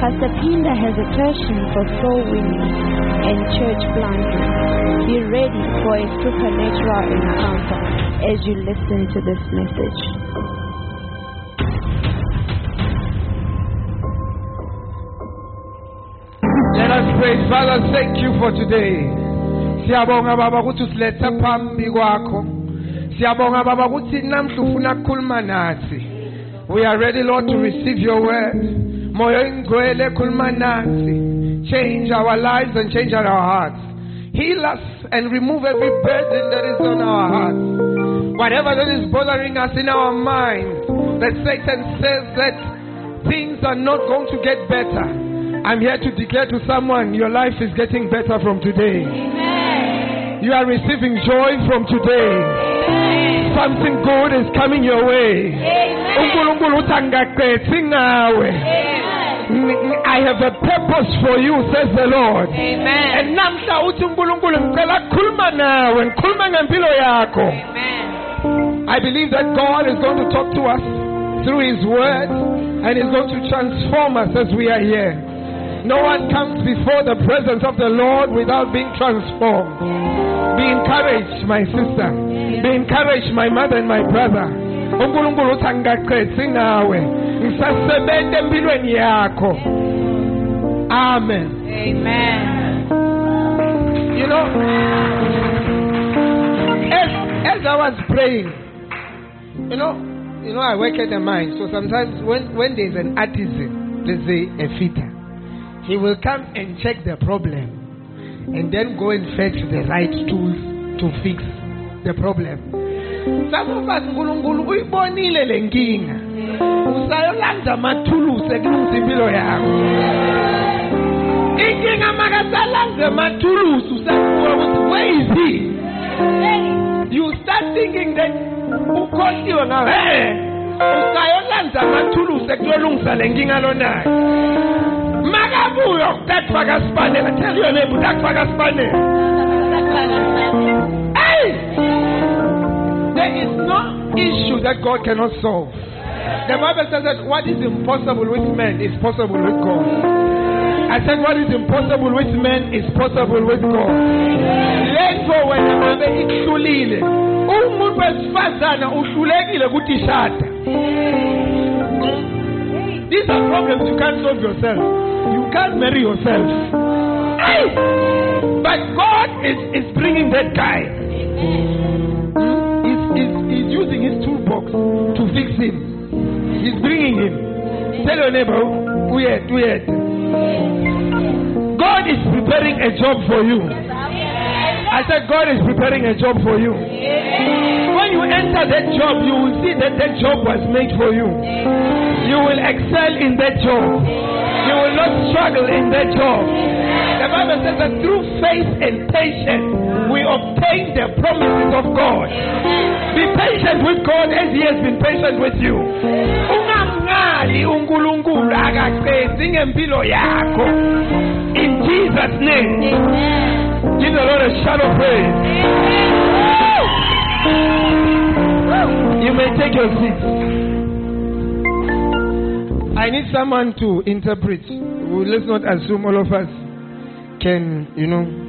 Pastor Pinda has a passion for soul winning and church planting. Be ready for a supernatural encounter as you listen to this message. Let us pray. Father, thank you for today. Siyabonga baba ukuthi usilethe phambi kwakho. Siyabonga baba ukuthi namhla ufuna ukukhuluma nathi. We are ready Lord to receive your word. Change our lives and change our hearts. Heal us and remove every burden that is on our hearts. Whatever that is bothering us in our minds, that Satan says that things are not going to get better. I'm here to declare to someone your life is getting better from today. You are receiving joy from today. Something good is coming your way. uNkulunkulu uthi angaqedzi ngawe. N- n- I have a purpose for you, says the Lord. And namhla uthi uNkulunkulu ngicela ukukhuluma nawe, ngikhuluma ngempilo yakho. I believe that God is going to talk to us through His Word and is going to transform us as we are here. No one comes before the presence of the Lord without being transformed. Be encouraged, my sister. Be encouraged, my mother and my brother. uNkulunkulu uthi angaqedzi ngawe ngisasebenza empilweni yakho. Amen. You know as, as I was praying you know you know I work at the mine so sometimes when when there's an artisan let's say a fitter he will come and check the problem and then go and fetch the right tools to fix the problem some of us nkulunkulu uyibonile le nkinga. Usayolanda amathulusi ekulungisa impilo yakho. Inkinga makasalanze amathulusi usakuwa ukuthi where is he you start thinking that ukhohliwe ngawe. Eh usayolanda amathulusi ekulolungisa le nkinga lonayo makabuyo kutakufaka sipanela tell your neighbor utakufaka sipanela hey there is no issue that God cannot solve. The Bible says that what is impossible with man is possible with God. I said what is impossible with man is possible with God. Lento wena ngabe ikuhlulile. These are problems you can't solve yourself. You can't marry yourself. But God is, is bringing that guy. To fix him. He's bringing him. Tell your neighbor, weird, weird. God is preparing a job for you. I said, God is preparing a job for you. When you enter that job, you will see that that job was made for you. You will excel in that job. You will not struggle in that job. The Bible says that through faith and patience, we obtain the promises of God. Be patient with God as He has been patient with you. Ungamngali uNkulunkulu akaqedi ngempilo yakho. In Jesus' name. Give the Lord a shout of praise. You may take your seat. I need someone to interpret. Well, let's not assume all of us can, you know.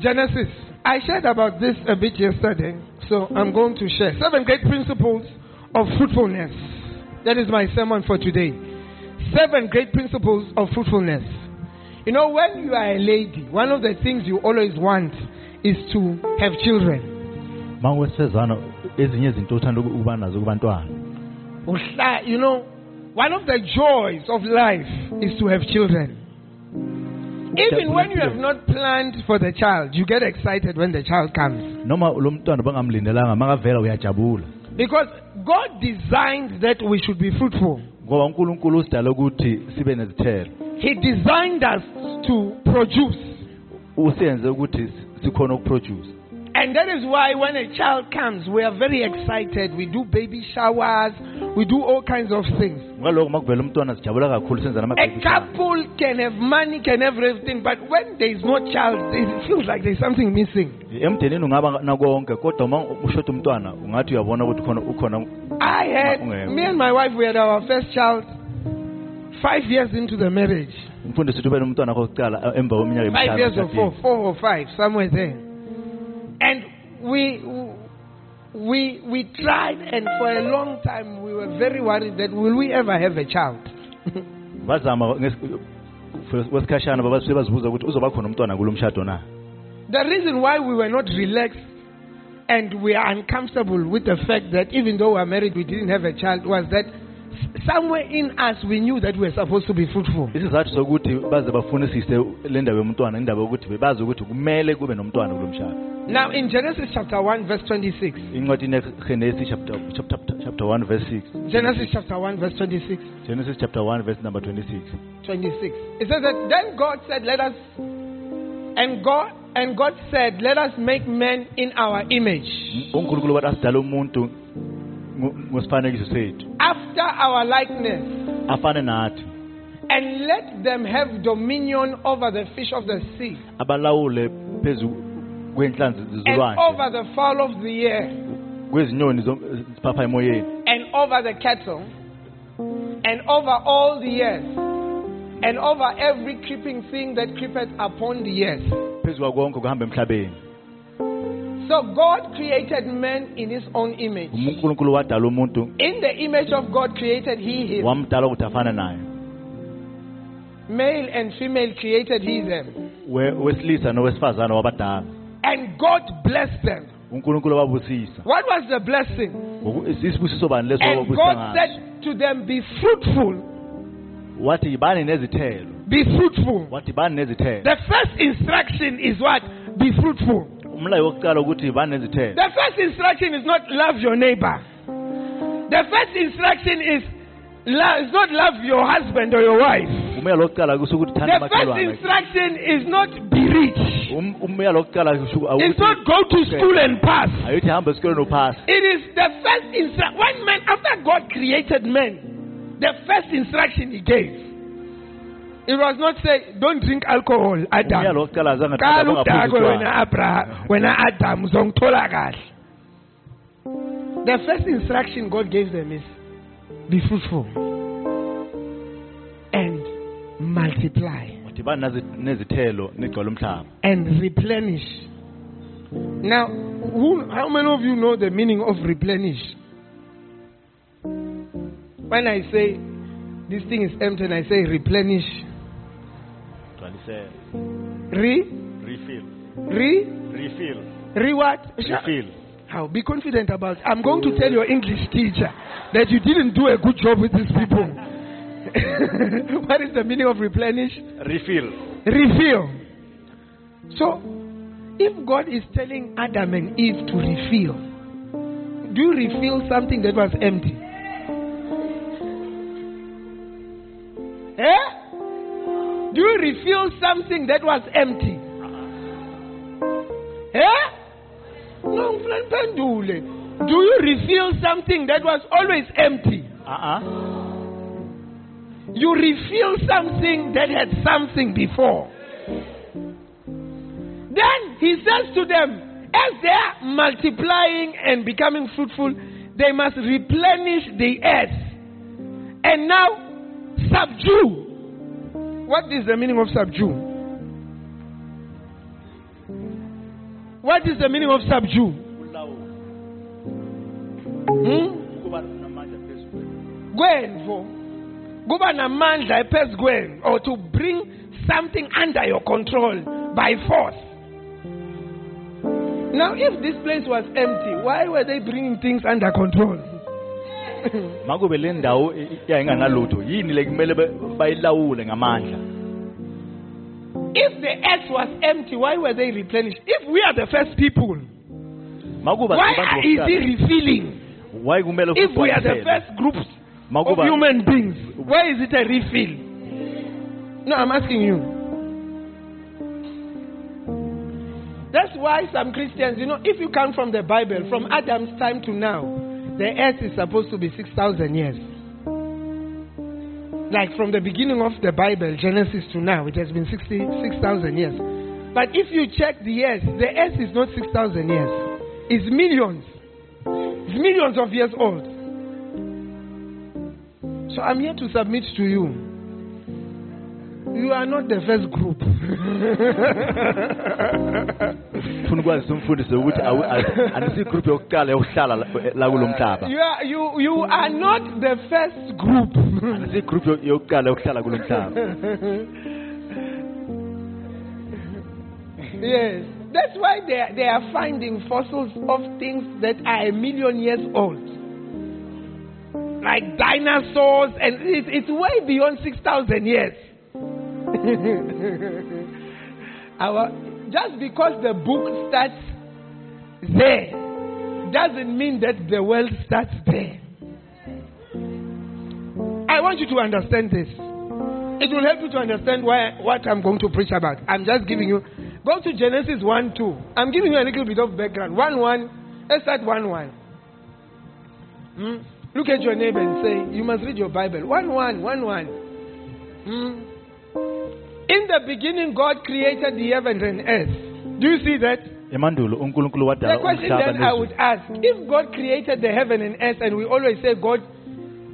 Genesis. I shared about this a bit yesterday, so I'm going to share seven great principles of fruitfulness. That is my sermon for today. Seven great principles of fruitfulness. You know, when you are a lady, one of the things you always want is to have children. mawesezana ezinye izinto uthanda ukuba nazo kubantwana Uhla- You know, one of the joys of life is to have children. Even when you have not planned for the child, you get excited when the child comes. noma lo mntwana bangamlindelanga makavela uyajabula Because God designed that we should be fruitful. ngoba unkulunkulu usidala ukuthi sibe nezithelo He designed us to produce. usenze ukuthi sikhona ukuproduce And that is why when a child comes, we are very excited. We do baby showers, we do all kinds of things. ngaloko makuvela umntwana sijabula kakhulu senza A couple can have money, can have everything, but when there is no child, it feels like there's something missing. emndenini ungaba nakonke kodwa uma ushoda umntwana ungathi uyabona ukuthi khona ukhona I had, me and my wife, we had our first child five years into the marriage. umfundisi uthi ube nomntwana kokucala eh, Five years or four, four or five, somewhere there. And we, we, we tried, and for a long time, we were very worried that will we ever have a child? kwesikhashana babasuke bazibuza ukuthi uzoba khona umntwana kulo mshado na The reason why we were not relaxed and we are uncomfortable with the fact that even though we are married, we didn't have a child was that somewhere in us we knew that we were supposed to be fruitful. isizathu sokuthi baze bafunisise le ndaba yomntwana indaba yokuthi bazi ukuthi kumele kube nomntwana kulo mshado Now, in Genesis chapter 1, verse 26, incwadini yagenesis chapter, chapter, chapter 1 verse 6 Genesis chapter 1, verse 26, genesis chapter 1 verse number 26 26, it says that then God said, Let us, and God, and God said, Let us make men in our image, unkulunkulu wathi asidale umuntu ngo- sethu after our likeness. afane nathi. And let them have dominion over the fish of the sea, abalawule phezu kwenhlanzi and over the fowl of the air, kwezinyoni ziphapha emoyeni and over the cattle, and over all the earth, and over every creeping thing that creepeth upon the earth. phezu kuhamba emhlabeni So God created man in his own image. unkulunkulu wadala umuntu In the image of God created he him. wamdala ukuthi afane naye Male and female created he them. We- wesilisa nowesifazane wabadala And God blessed them. What was the blessing? Ngoku- isibusiso bani And God said to them, Be fruitful, wathi bani nezithelo be fruitful. wathi bani nezithelo The first instruction is what? Be fruitful. Umlayo wokuqala ukuthi bani nezithelo The first instruction is not love your neighbor. The first instruction is love, is not love your husband or your wife. umyalo wokuqala kusho ukuthi thanda The first instruction is not be rich. Um- umyalo wokuqala kusho It's not go to school and pass. ayithi hamba esikoleni uphasa It is the first instruction. When man, after God created man, the first instruction he gave, it was not say, don't drink alcohol, Adam. umyalo wokuqala azange Qala qala udakwe bangaphuza wena Abraham, wena Adam uzongithola kahle. The first instruction God gave them is be fruitful and multiply wathi bani nazi- nezithelo negcwala umhlaba and replenish. Now, who, how many of you know the meaning of replenish? When I say this thing is empty and I say replenish, gcwalisele re, refill re, refill re what? refill How? Be confident about it. I'm going to tell your English teacher that you didn't do a good job with these people. what is the meaning of replenish? refill Refill. So, if God is telling Adam and Eve to refill, do you refill something that was empty? You refill something that was empty? Eh? No, pendule. Do you refill something that was always empty? uh-uh. You refill something that had something before. Then he says to them, as they are multiplying and becoming fruitful, they must replenish the earth. And now, subdue. What is the meaning of subdue? What is the meaning of subdue? Hmm? kuba or to bring something under your control by force now if this place was empty why were they bringing things under control makube le ndawo yayinganalutho yini le kumele bayilawule ngamandla? If the earth was empty why were they replenished? If we are the first people makuba why is he refilling? Why kumele if we are the first groups of human beings why is it a refill? No, I'm asking you. That's why some Christians, you know, if you come from the Bible, from Adam's time to now, the earth is supposed to be 6,000 years. Like from the beginning of the Bible, Genesis to now, it has been 66,000 years. But if you check the years, the earth is not 6,000 years, it's millions. It's millions of years old. So I'm here to submit to you. You are not the first group. you, are, you, you are not the first group. anisi group yo- yokuqala yokuhlala kulo mhlaba yes. That's why they, are- they are finding fossils of things that are a million years old. Like dinosaurs, and it, it's way beyond 6,000 years. Our, just because the book starts there doesn't mean that the world starts there. I want you to understand this. It will help you to understand why, what I'm going to preach about. I'm just giving you. Go to Genesis 1 2. I'm giving you a little bit of background. 1 1. Let's start 1 1. Hmm? Look at your neighbor and say, You must read your Bible. 1 1. 1 1. Hmm? In the beginning, God created the heavens and earth. Do you see that? The question then I would ask if God created the heaven and earth, and we always say God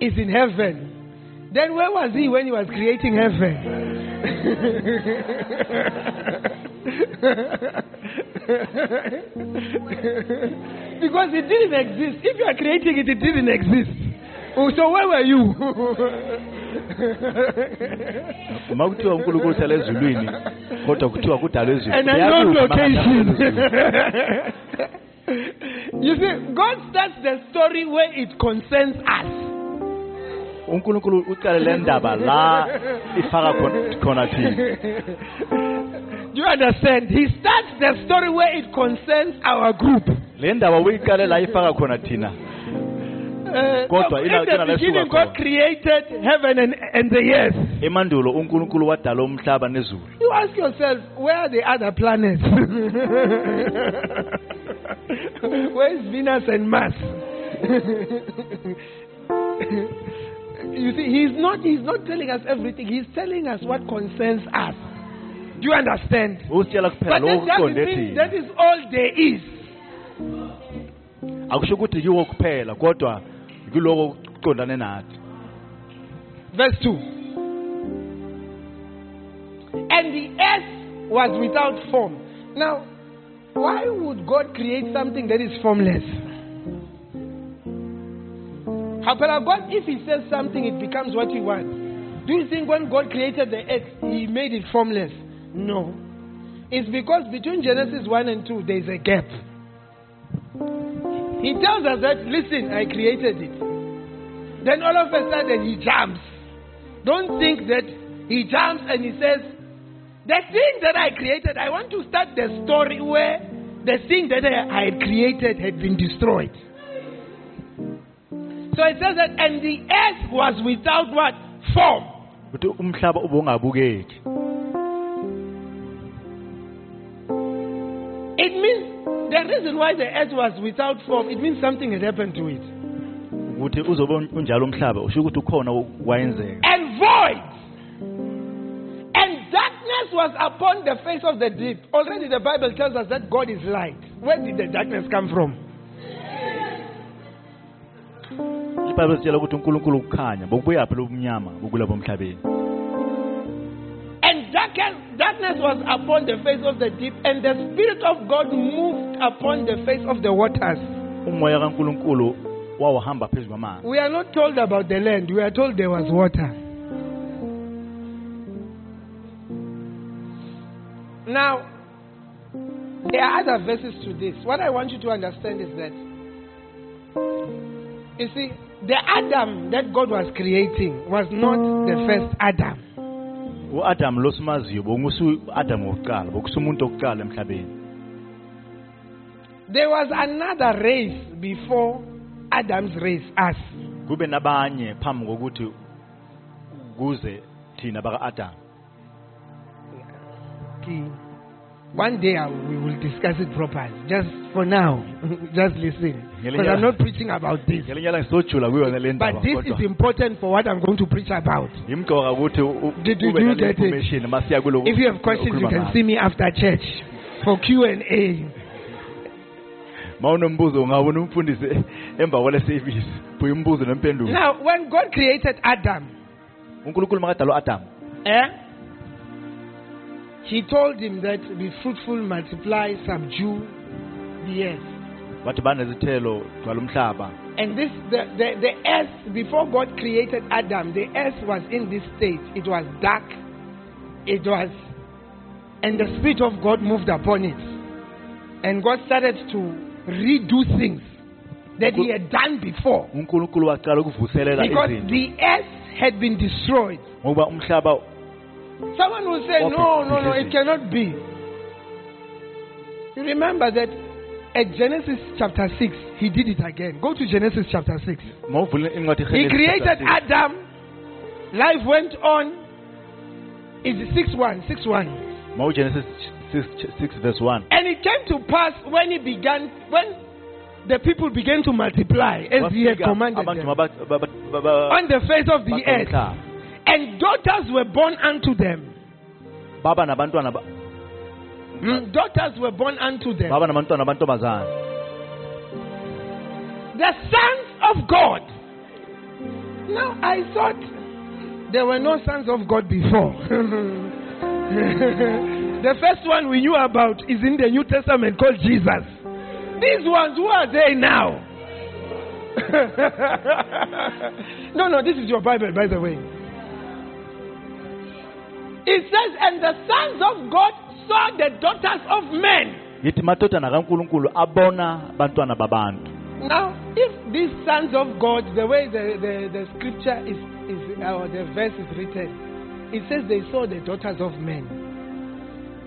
is in heaven, then where was He when He was creating heaven? because it didn't exist. If you are creating it, it didn't exist. So where were you? uma kuthiwa unkulunkulu uhlala ezulwini kodwa kuthiwa kudalwa ezulu and Uyakuphi unknown uma ngabe location. you see, God starts the story where it concerns us. unkulunkulu uqale le ndaba la ifaka khona thina Do you understand? He starts the story where it concerns our group. le ndaba uyiqale la ifaka khona thina Uh, Kodwa in the beginning, God created heaven and, and the earth. emandulo unkulunkulu wadala umhlaba nezulu You ask yourself, where are the other planets? where is Venus and Mars? you see, he's not, he's not telling us everything. He's telling us what concerns us. Do you understand? usitshela kuphela But that doesn't kuqonde mean thina that is all there is. akusho ukuthi yiwo kuphela kodwa yiloko kuqondane nathi Verse 2. And the earth was without form. Now, why would God create something that is formless? how However, God, if He says something, it becomes what He wants. Do you think when God created the earth, He made it formless? No. It's because between Genesis 1 and 2, there is a gap. He tells us that, listen, I created it. Then all of a sudden he jumps. Don't think that he jumps and he says, The thing that I created, I want to start the story where the thing that I had created had been destroyed. So it says that, and the earth was without what? Form. umhlaba ubungabukeki It means the reason why the earth was without form, it means something had happened to it. ukuthi uzobe unjalo umhlaba usho ukuthi ukhona wayenzeka and void. And darkness was upon the face of the deep. Already the Bible tells us that God is light. Where did the darkness come from? ibhayibheli sitshela ukuthi unkulunkulu ukukhanya bokubuyaphi lobumnyama bokulapha emhlabeni And darkness, was upon the face of the deep, and the Spirit of God moved upon the face of the waters. umoya kankulunkulu wawuhamba phezu kwamanzi We are not told about the land, we are told there was water. Now, there are other verses to this. What I want you to understand is that, you see, the Adam that God was creating was not the first Adam. U-adamu lo simaziyo bongusu adamu wokuqala bokusumuntu wokuqala emhlabeni There was another race before Adam's race, us. kube nabanye phambi kokuthi kuze thina baka-adamu Ki- One day I, we will discuss it properly. Just for now, just listen. Because I'm not preaching about this. ngelinye ilanga sizojula kuyona le ndaba But this is important for what I'm going to preach about. imqoka ukuthi u- Did you- do get it? information masiya kulo If you have questions, you can see me after church for Q&A. ma unombuzo ungabona umfundisi emva kwale service buya umbuzo nempendulo Now, when God created Adam, unkulunkulu makadala u-adam eh, He told him that be fruitful, multiply, subdue the earth. bathi banezithelo gcwala umhlaba And this, the, the, the earth, before God created Adam, the earth was in this state. It was dark. It was, and the Spirit of God moved upon it. And God started to redo things that He had done before. unkulunkulu waqala ukuvuselela Because izinto the earth had been destroyed. umhlaba Someone will say, No, no, no, it cannot be. You remember that at Genesis chapter 6, He did it again. Go to Genesis chapter 6. ma uvule incwadi He created. Adam. Life went on. It's 6 1. 6 1. ma ugenesis 6, 6 verse 1 And it came to pass when he began, when the people began to multiply as he had commanded them, on the face of the earth. And daughters were born unto them. baba nabantwana ba- Mm, Daughters were born unto them. baba nabantwana amantombazana The sons of God. Now, I thought there were no sons of God before. the first one we knew about is in the New Testament called Jesus. These ones, who are they now? no, no, this is your Bible, by the way. It says, and the sons of God saw the daughters of men. yithi madodana kankulunkulu abona bantwana babantu Now, if these sons of God, the way the, the, the scripture is, is or the verse is written, it says they saw the daughters of men.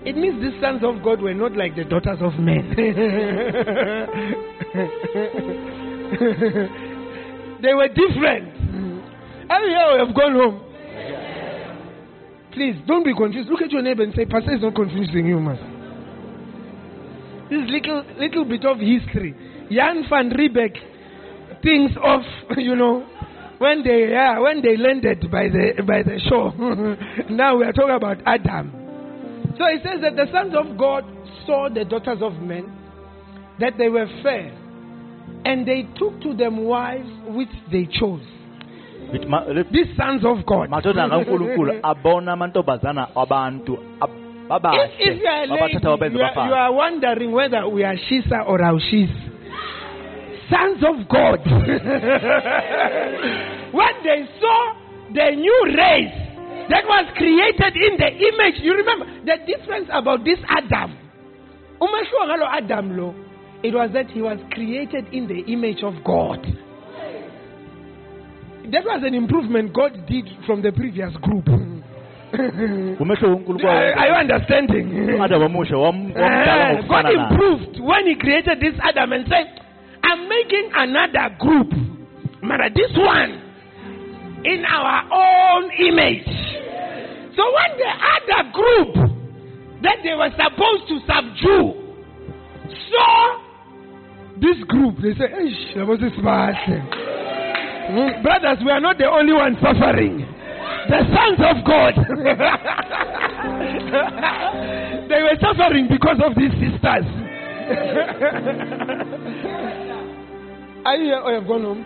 It means these sons of God were not like the daughters of men. they were different. And here we have gone home. Please don't be confused. Look at your neighbor and say, Pastor is not confusing you, man. This little little bit of history. Jan van Riebeeck thinks of, you know, when they yeah, when they landed by the by the shore. now we are talking about Adam. So it says that the sons of God saw the daughters of men, that they were fair, and they took to them wives which they chose. These sons of God. abona amantombazana abantu ab- If, if you are lady, you are, you are wondering whether we are Shisa or Aushis. Sons of God. when they saw the new race that was created in the image, you remember the difference about this Adam. Adam lo, it was that he was created in the image of God. That was an improvement God did from the previous group. are, you understanding? adam wamusha wam- wamdala Eh, God improved when He created this Adam and said, I'm making another group. Mara, this one in our own image. So when the other group that they were supposed to subdue saw this group, they said, Eish, that was smart. Mm, Brothers, we are not the only ones suffering. The sons of God. they were suffering because of these sisters. Are you here or have gone home?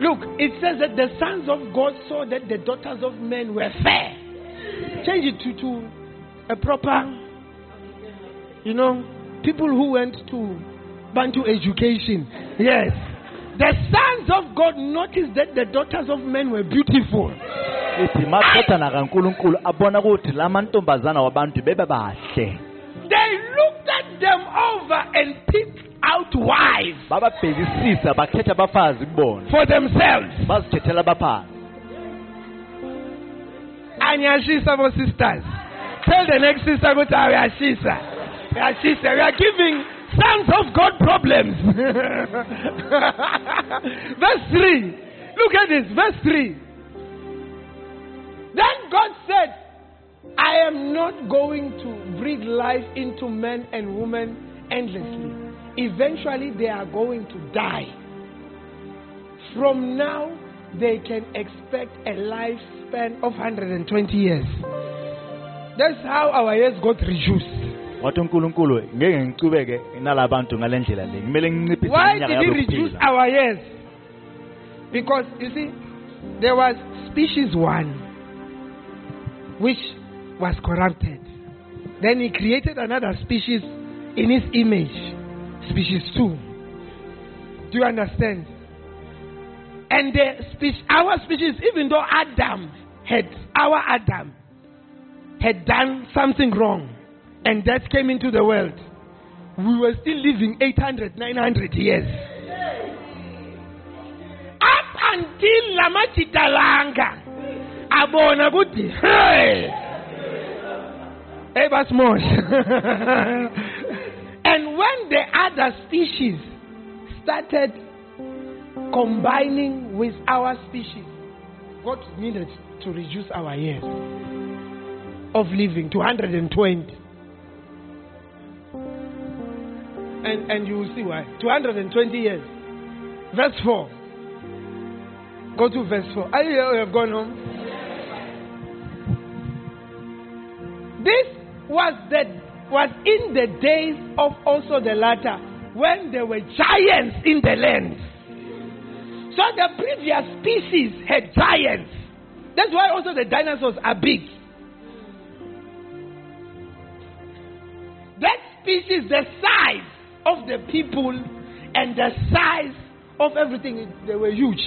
Look, it says that the sons of God saw that the daughters of men were fair. Change it to, to a proper, you know, people who went to Bantu education. Yes. The sons of God noticed that the daughters of men were beautiful. ithi madodana kankulunkulu abona ukuthi la mantombazana wabantu bebe They looked at them over and picked out wives bababhekisisa bakhetha abafazi kubona for themselves. bazikhethela abafazi Anyashisa for sisters. Tell the next sister, go to Anyashisa. Anyashisa, we are giving sons of God problems. verse 3. Look at this. Verse 3. Then God said, I I am not going to breathe life into men and women endlessly. Eventually, they are going to die. From now, they can expect a lifespan of 120 years. That's how our years got reduced. Wathi unkulunkulu ngeke ngicubeke nalabantu ngale ndlela le kumele nginciphise Why did he reduce our years? Because you see, there was species one, which was corrupted. Then he created another species in his image, species two. Do you understand? And the species, our species, even though Adam had our Adam had done something wrong, and death came into the world, we were still living 800, 900 years. Up until Lamachitalanga, abona kuti, hey, and when the other species started combining with our species, God needed to reduce our years of living to 120. And, and you will see why. 220 years. Verse 4. Go to verse 4. Are you here you have gone home? This was the was in the days of also the latter when there were giants in the land. So the previous species had giants. That's why also the dinosaurs are big. That species, the size of the people and the size of everything, they were huge.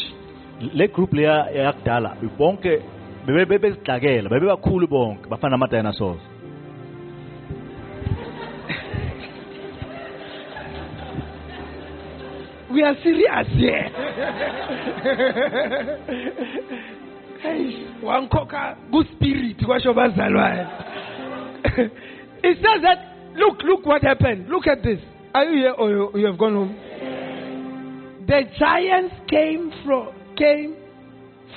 le group leya yakudala bonke bebe- bebezidlakela bebebakhulu bonke bafana nama-dinosaurs We are serious here. hey, wankoka good spirit kwasho bazalwane. It says that look, look what happened. Look at this. Are you here or you, have gone home? The giants came from came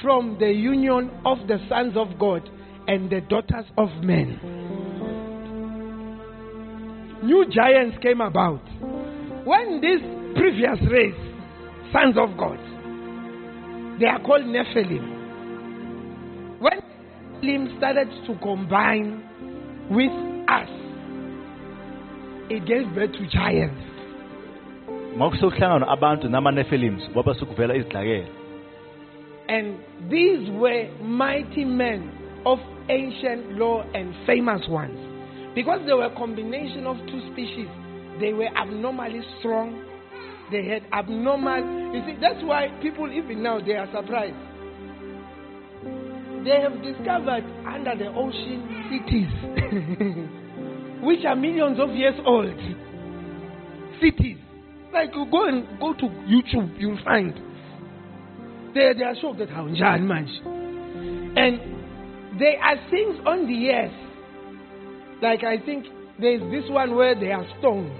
from the union of the sons of God and the daughters of men. New giants came about. When this previous race, sons of God, they are called Nephilim. When Nephilim started to combine with us, it gave birth to giants. makusokuhlangana abantu nama-nephilims wabasukuvela izidlakela And these were mighty men of ancient law and famous ones. Because they were a combination of two species, they were abnormally strong. They had abnormal. You see, that's why people, even now, they are surprised. They have discovered under the ocean cities, which are millions of years old. Cities. Like you go and go to YouTube, you'll find they, they are shocked at how Jan manch. And there are things on the earth, like I think there's this one where there are stones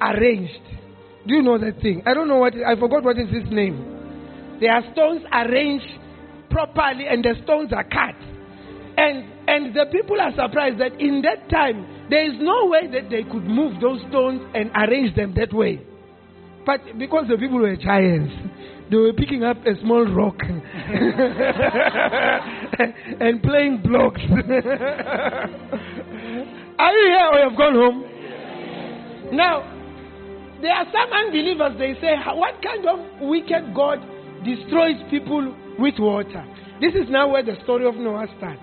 arranged. Do you know that thing? I don't know what, I forgot what is its name. There are stones arranged properly and the stones are cut. And, and the people are surprised that in that time, there is no way that they could move those stones and arrange them that way. But because the people were giants, they were picking up a small rock and playing blocks. Are you here or you have gone home? Now, there are some unbelievers, they say, What kind of wicked God destroys people with water? This is now where the story of Noah starts.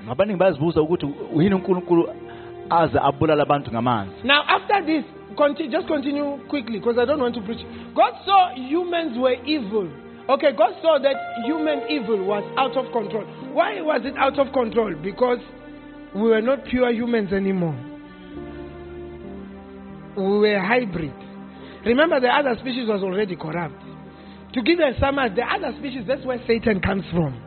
Now, after this, conti- just continue quickly because I don't want to preach. God saw humans were evil. Okay, God saw that human evil was out of control. Why was it out of control? Because we were not pure humans anymore. We were hybrid. Remember, the other species was already corrupt. To give a summary, the other species, that's where Satan comes from.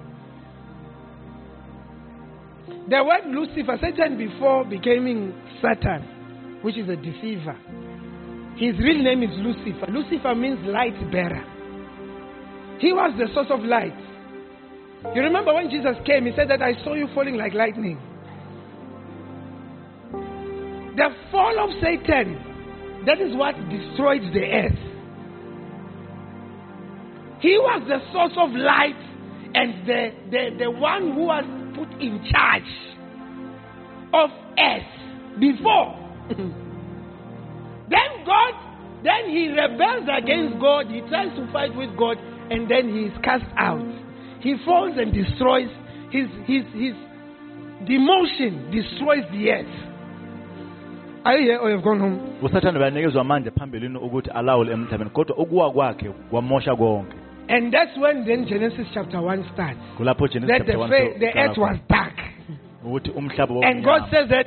The word Lucifer, Satan before becoming Satan, which is a deceiver. His real name is Lucifer. Lucifer means light bearer. He was the source of light. You remember when Jesus came, he said that I saw you falling like lightning. The fall of Satan, that is what destroyed the earth. He was the source of light and the, the, the one who was put in charge of earth before. then God, then he rebels against God, he tries to fight with God, and then he is cast out. He falls and destroys his his his demotion destroys the earth. Are you here or you've gone home? usathane bayanikezwa amandla phambilini ukuthi alawule emhlabeni kodwa ukuwa kwakhe kwamosha konke And that's when then Genesis chapter 1 starts. kulapho Genesis That the, chapter 1 fa- the earth was dark. And God says that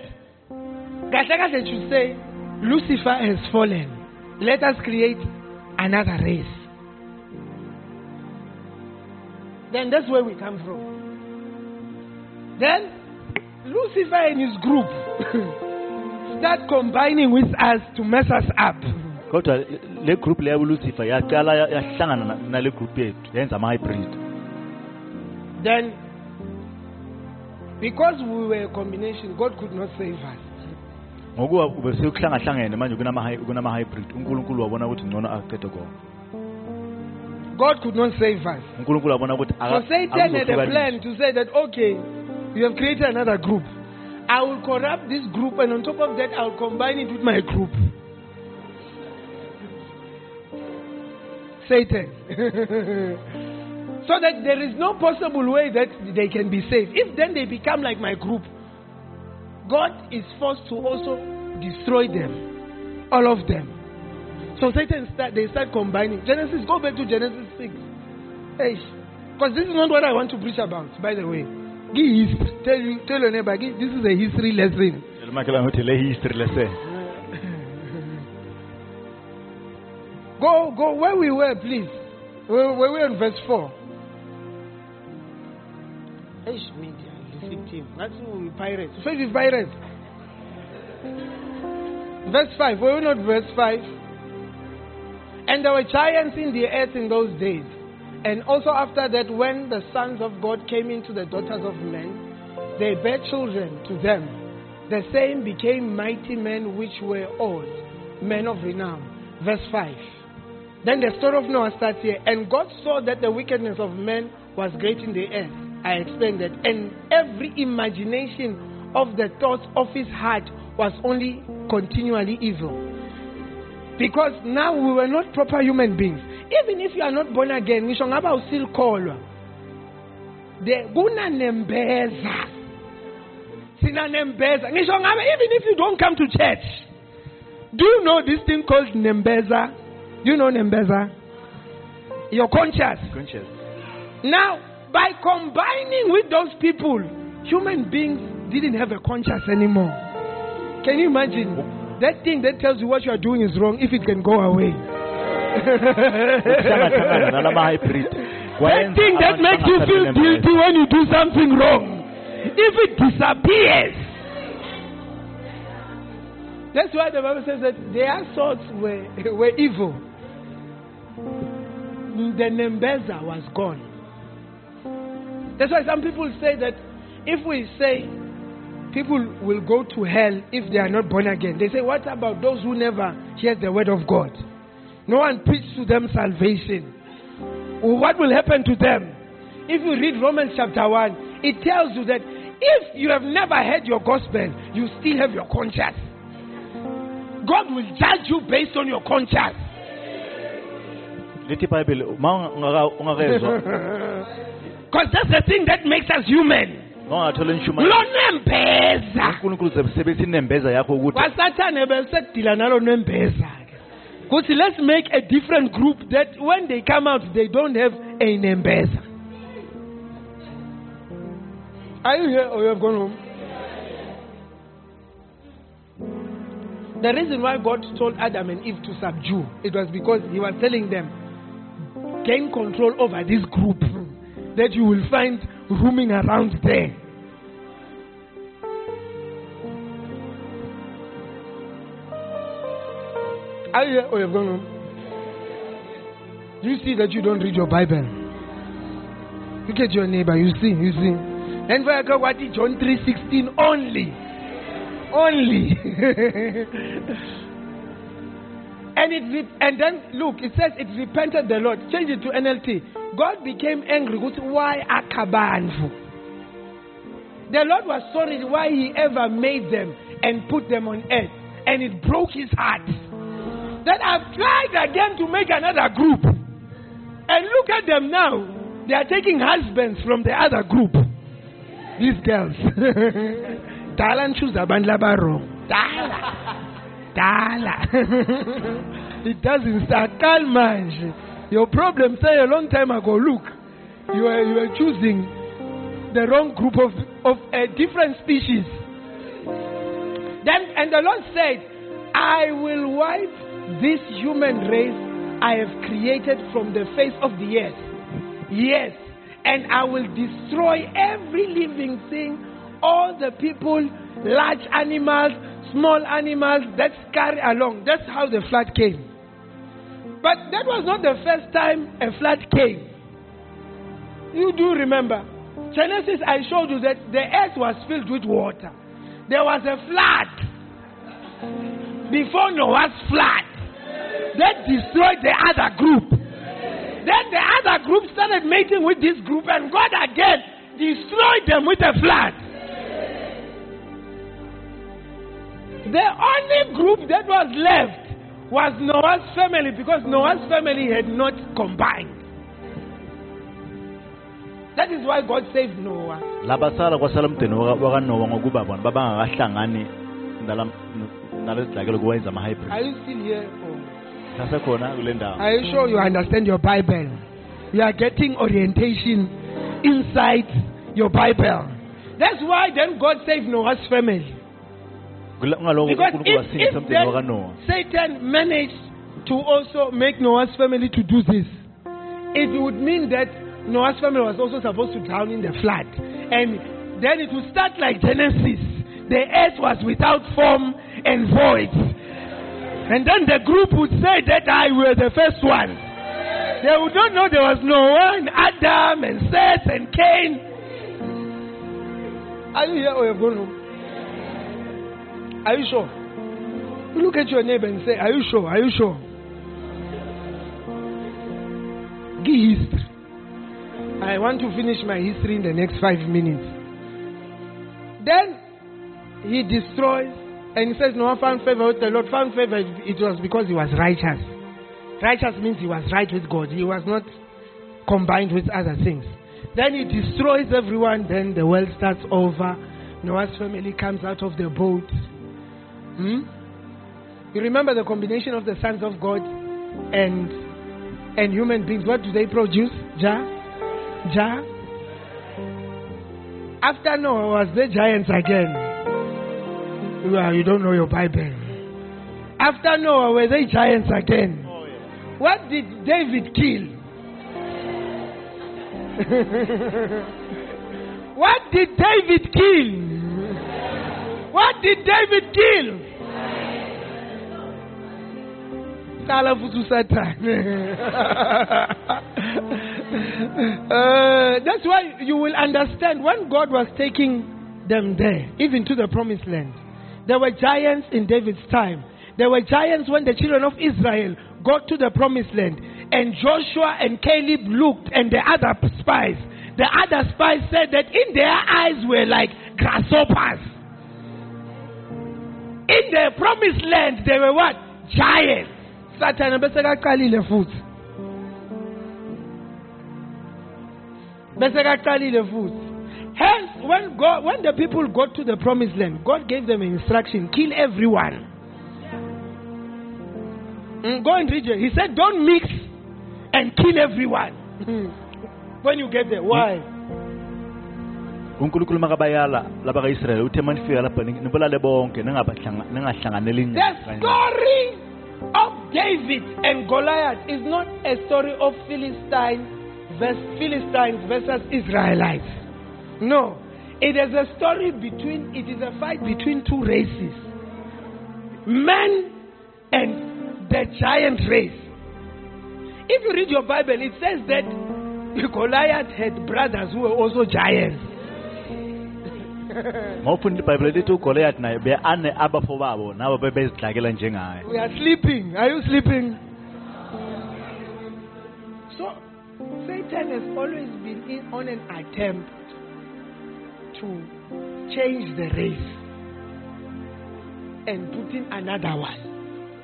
kahle kahle should say Lucifer has fallen. Let us create another race. Then that's where we come from. Then Lucifer and his group start combining with us to mess us up. Kodwa le group leya lucifer yaqala ya- yahlangana na- nale group yethu yenza ama-hybrid Then, because we were a combination, God could not save us. ngokuba besekuhlangahlangene manje kunama- kunama-hybrid unkulunkulu wabona ukuthi ngcono aqede konke God could not save us. So Satan had a plan to say that, okay, you have created another group. I will corrupt this group, and on top of that, I'll combine it with my group. Satan. so that there is no possible way that they can be saved. If then they become like my group, God is forced to also destroy them. All of them. So Satan start, they start combining. Genesis, go back to Genesis 6. Hey, Because this is not what I want to preach about, by the way. Give. Tell, you, tell your neighbor, this is a history lesson. Go, go where we were, please. We were in verse 4. Eish, media, listen team. That's who we pirates. Faith is pirates. Verse 5. Were we not verse 5? And there were giants in the earth in those days. And also after that, when the sons of God came into the daughters of men, they bare children to them. The same became mighty men which were old, men of renown. Verse 5. Then the story of Noah starts here. And God saw that the wickedness of men was great in the earth. I explained that. And every imagination of the thoughts of his heart was only continually evil. Because now we were not proper human beings. Even if you are not born again, ngisho ngaba usilkholwa. The kunanembeza. Sina nembeza. Ngisho ngaba even if you don't come to church. Do you know this thing called nembeza? Do you know nembeza? Your conscious. conscious Now, by combining with those people, human beings didn't have a conscience anymore. Can you imagine? That thing that tells you what you are doing is wrong if it can go away. ukuhlangahlangana nalama-hybrid that thing that makes you feel guilty when you do something wrong, if it disappears. That's why the Bible says that their thoughts were, were evil. The Nembeza was gone. That's why some people say that if we say people will go to hell if they are not born again, they say, What about those who never hear the word of God? No one preached to them salvation. What will happen to them? If you read Romans chapter 1, it tells you that if you have never heard your gospel, you still have your conscience. God will judge you based on your conscience. Lithi ibhayibheli uma ungakezwa Because that's the thing that makes us human. uma ungathola inshuma Lonembeza. unkulunkulu sebesebenzisa inembeza yakho ukuthi kwasathane besekudila nalo nembeza kuthi let's make a different group that when they come out they don't have a nembeza. Are you here? Or you have gone home. The reason why god told adam and eve to subdue it was because he was telling them gain control over this group that you will find roaming around there Are you here or you've gone home? You see that you don't read your Bible? Look at your neighbor, you see, you see. And for what John 3.16 only. Only. and it re- and then look, it says it repented the Lord. Change it to NLT. God became angry why akabanfu. The Lord was sorry why He ever made them and put them on earth, and it broke His heart. Then I've tried again to make another group, and look at them now. They are taking husbands from the other group. These girls. Dala choose abandla baro. Dala. it doesn't start. Calm. Your problem say a long time ago. Look, you are you are choosing the wrong group of of a different species. Then and the Lord said, I will wipe this human race I have created from the face of the earth. Yes, and I will destroy every living thing, all the people, large animals, small animals that carry along. That's how the flood came. But that was not the first time a flood came. You do remember. Genesis, I showed you that the earth was filled with water. There was a flood before Noah's flood that destroyed the other group. Then the other group started mating with this group, and God again destroyed them with a flood. The only group that was left was Noah's family because Noah's family had not combined. That is why God saved Noah. labasala kwasala umndeni waka- wakanowa ngokuba bona babangakahlangani nalezidlakelo kuwenza ama-hybrid Are you still here? Or? sasekhona kule ndawo Are you sure you understand your Bible? You are getting orientation inside your Bible. That's why then God saved Noah's family. Because if, if then Satan managed to also make Noah's family to do this, it would mean that Noah's family was also supposed to drown in the flood. And then it would start like Genesis. The earth was without form and void. And then the group would say that I were the first one. They would not know there was Noah and Adam and Seth and Cain. Are you here or you've gone home? Are you sure? You Look at your neighbor and say, Are you sure? Are you sure? Give history. I want to finish my history in the next five minutes. Then he destroys and he says, Noah found favor with the Lord. Found favor, it was because he was righteous. Righteous means he was right with God. He was not combined with other things. Then he destroys everyone. Then the world starts over. Noah's family comes out of the boat. Hmm? You remember the combination of the sons of God and and human beings. What do they produce? Ja? Ja? After Noah was the giants again. Well, you don't know your Bible. After Noah were they giants again. What did David kill? what did David kill? What did David kill? USatan. Uh, that's why you will understand when God was taking them there, even to the promised land. There were giants in David's time. There were giants when the children of Israel got to the promised land. And Joshua and Caleb looked, and the other spies, the other spies said that in their eyes were like grasshoppers. In the promised land, they were what? Giants. Satan bese kaqalile futhi. Bese kaqalile futhi. Hence, when God, when the people got to the promised land, God gave them an instruction: kill everyone. Mm, go and read it. He said, "Don't mix and kill everyone." when you get there, why? unkulunkulu makabayala uthe uma nifika lapha nibulale bonke ningabahlanga- ningahlanganeli The story of David and Goliath is not a story of Philistine versus Philistines versus Israelites. No, it is a story between. It is a fight between two races, man and the giant race. If you read your Bible, it says that Goliath had brothers who were also giants. mawufunda ibhayibhile lithi ugoliath naye be-ane abafo babo nabo bebezidlakela njengaye We are sleeping. Are you sleeping? So, Satan has always been in on an attempt to change the race and put in another one.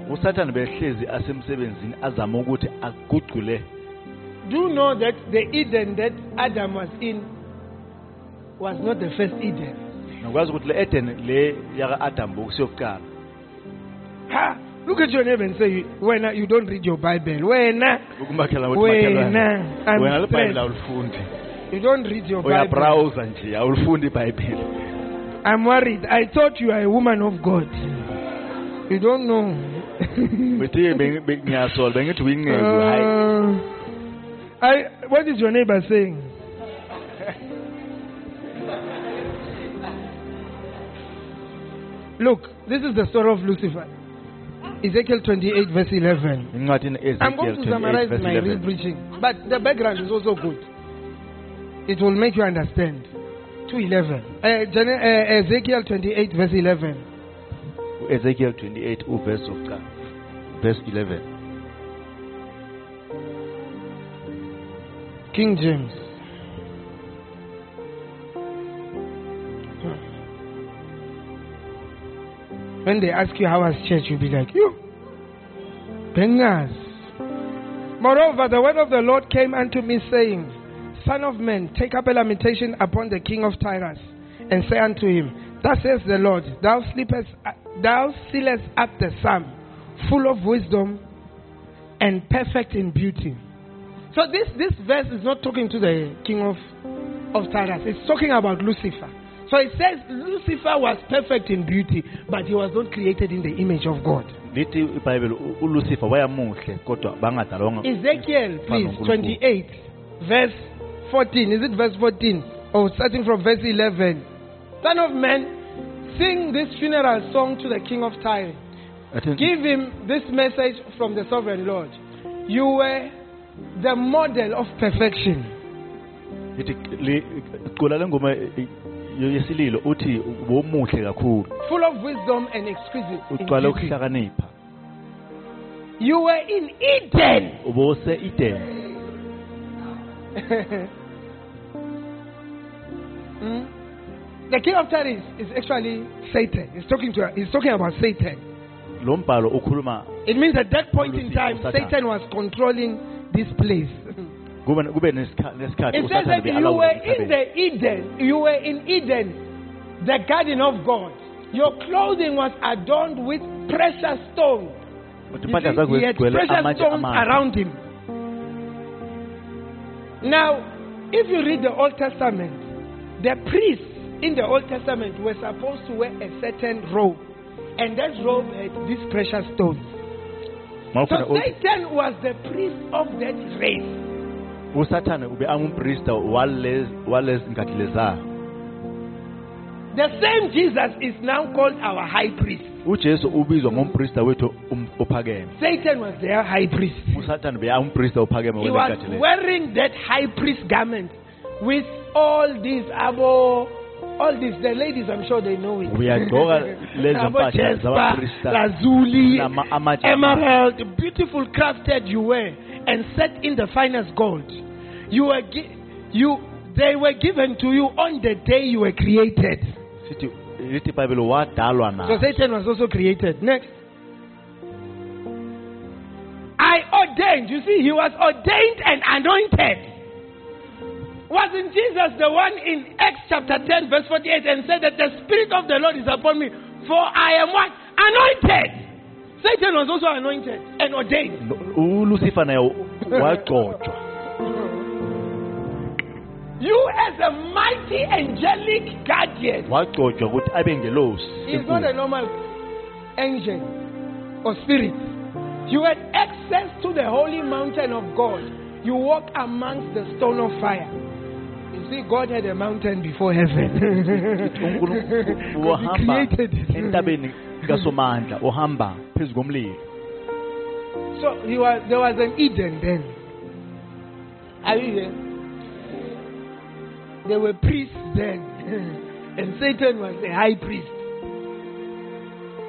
usathane behlezi asemsebenzini azama ukuthi agucule Do you know that the Eden that Adam was in was not the first Eden? nokwazi ukuthi le eden le yaka-adam bokusiyokuqala Ha! Look at your neighbor and say, when you don't read your Bible, when ukumakhelana ukuthi wena makhelwane wena I'm libhayibhile stressed. awulifundi you don't read your Bible. nje awulifundi ibhayibhile I'm worried. I thought you are a woman of God. You don't know. bethi be- be- bengithi uyinceku hayi Uh, I, what is your neighbor saying? Look, this is the story of Lucifer. Ezekiel 28, verse 11. incwadini I'm going to summarize my real preaching, but the background is also good. It will make you understand. 211. Uh, Gen- uh, Ezekiel 28, verse 11. ezekiel 28 verse of God. verse 11 King James. When they ask you how was church, you'll be like, you. Bengaz. Moreover, the word of the Lord came unto me, saying, Son of man, take up a lamentation upon the king of Tyrus, and say unto him, Thus says the Lord, Thou sleepest, thou sealest up the sum, full of wisdom and perfect in beauty. So this, this verse is not talking to the king of, of Tyrus. It's talking about Lucifer. So it says Lucifer was perfect in beauty, but he was not created in the image of God. lithi ibhayibheli ulucifer wayamuhle kodwa bangadalwanga Ezekiel, please, 28, verse 14. Is it verse 14? Or starting from verse 11. Son of man, sing this funeral song to the king of Tyre. Athi- Give him this message from the sovereign Lord. You were the model of perfection. lithi li- cula le ngoma i- i- yesililo uthi bomuhle kakhulu full of wisdom and exquisite. in ugcwale beauty. ukuhlakanipha You were in Eden. ubose eden Hmm? The king of Tyre is, is actually Satan. He's talking to he's talking about Satan. lo mbhalo ukhuluma It means at that point in time. Satan was controlling this place. kube nesikhathi It says that you were in the Eden. You were in Eden, the garden of God. Your clothing was adorned with precious stones. Ukuthi impahla zakho he had precious stones around him. Now, if you read the Old Testament, the priests in the Old Testament were supposed to wear a certain robe, and that robe had these precious stones. So Satan was the priest of that race. Usathane ube angumprista walezi walezi nkathi leza The same Jesus is now called our high priest. ujesu ubizwa ngomprista wethu um- ophakeme Satan was their high priest. usathane beyangumprista ophakeme He was wearing that high priest garment with all these abo, all these. The ladies, I'm sure they know it. Uyagqoka lezo mpahla lazuli, emerald, beautiful crafted you were, and set in the finest gold. You were gi- you. They were given to you on the day you were created. sithi lithi ibhayibheli wadalwa So Satan was also created. Next. I ordained. You see, he was ordained and anointed. Wasn't Jesus the one in Acts chapter 10, verse 48, and said that the Spirit of the Lord is upon me, for I am what? Anointed. Satan was also anointed and ordained. ulucifer naye wagcotshwa You, as a mighty angelic guardian, wagcotshwa ukuthi abe ngelosi He's not a normal angel or spirit. You had access to the holy mountain of God. You walk amongst the stone of fire. You see, God had a mountain before heaven. he created it. uhamba So he was, there was an Eden then. Are you here? There were priests then. and Satan was the high priest.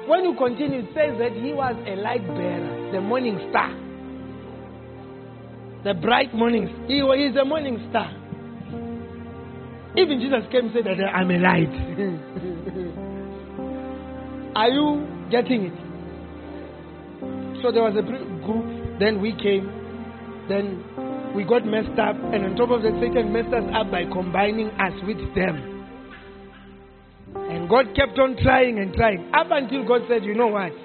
When you continue, it says that he was a light bearer, the morning star. The bright morning He is a morning star. Even Jesus came and said that I'm a light. Are you getting it? So there was a group, then we came, then we got messed up, and on top of that, Satan messed us up by combining us with them. And God kept on trying and trying up until God said, You know what?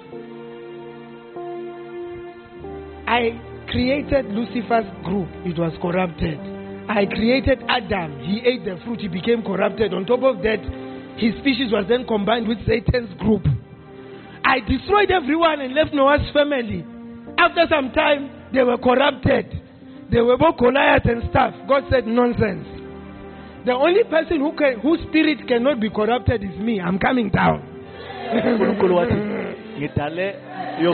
I created Lucifer's group, it was corrupted. I created Adam, he ate the fruit, he became corrupted. On top of that, his species was then combined with Satan's group. I destroyed everyone and left Noah's family. After some time, they were corrupted. They were both Goliath and stuff. God said, Nonsense. The only person who can, whose spirit cannot be corrupted is me. I'm coming down. unkulunkulu wathi ngidale yo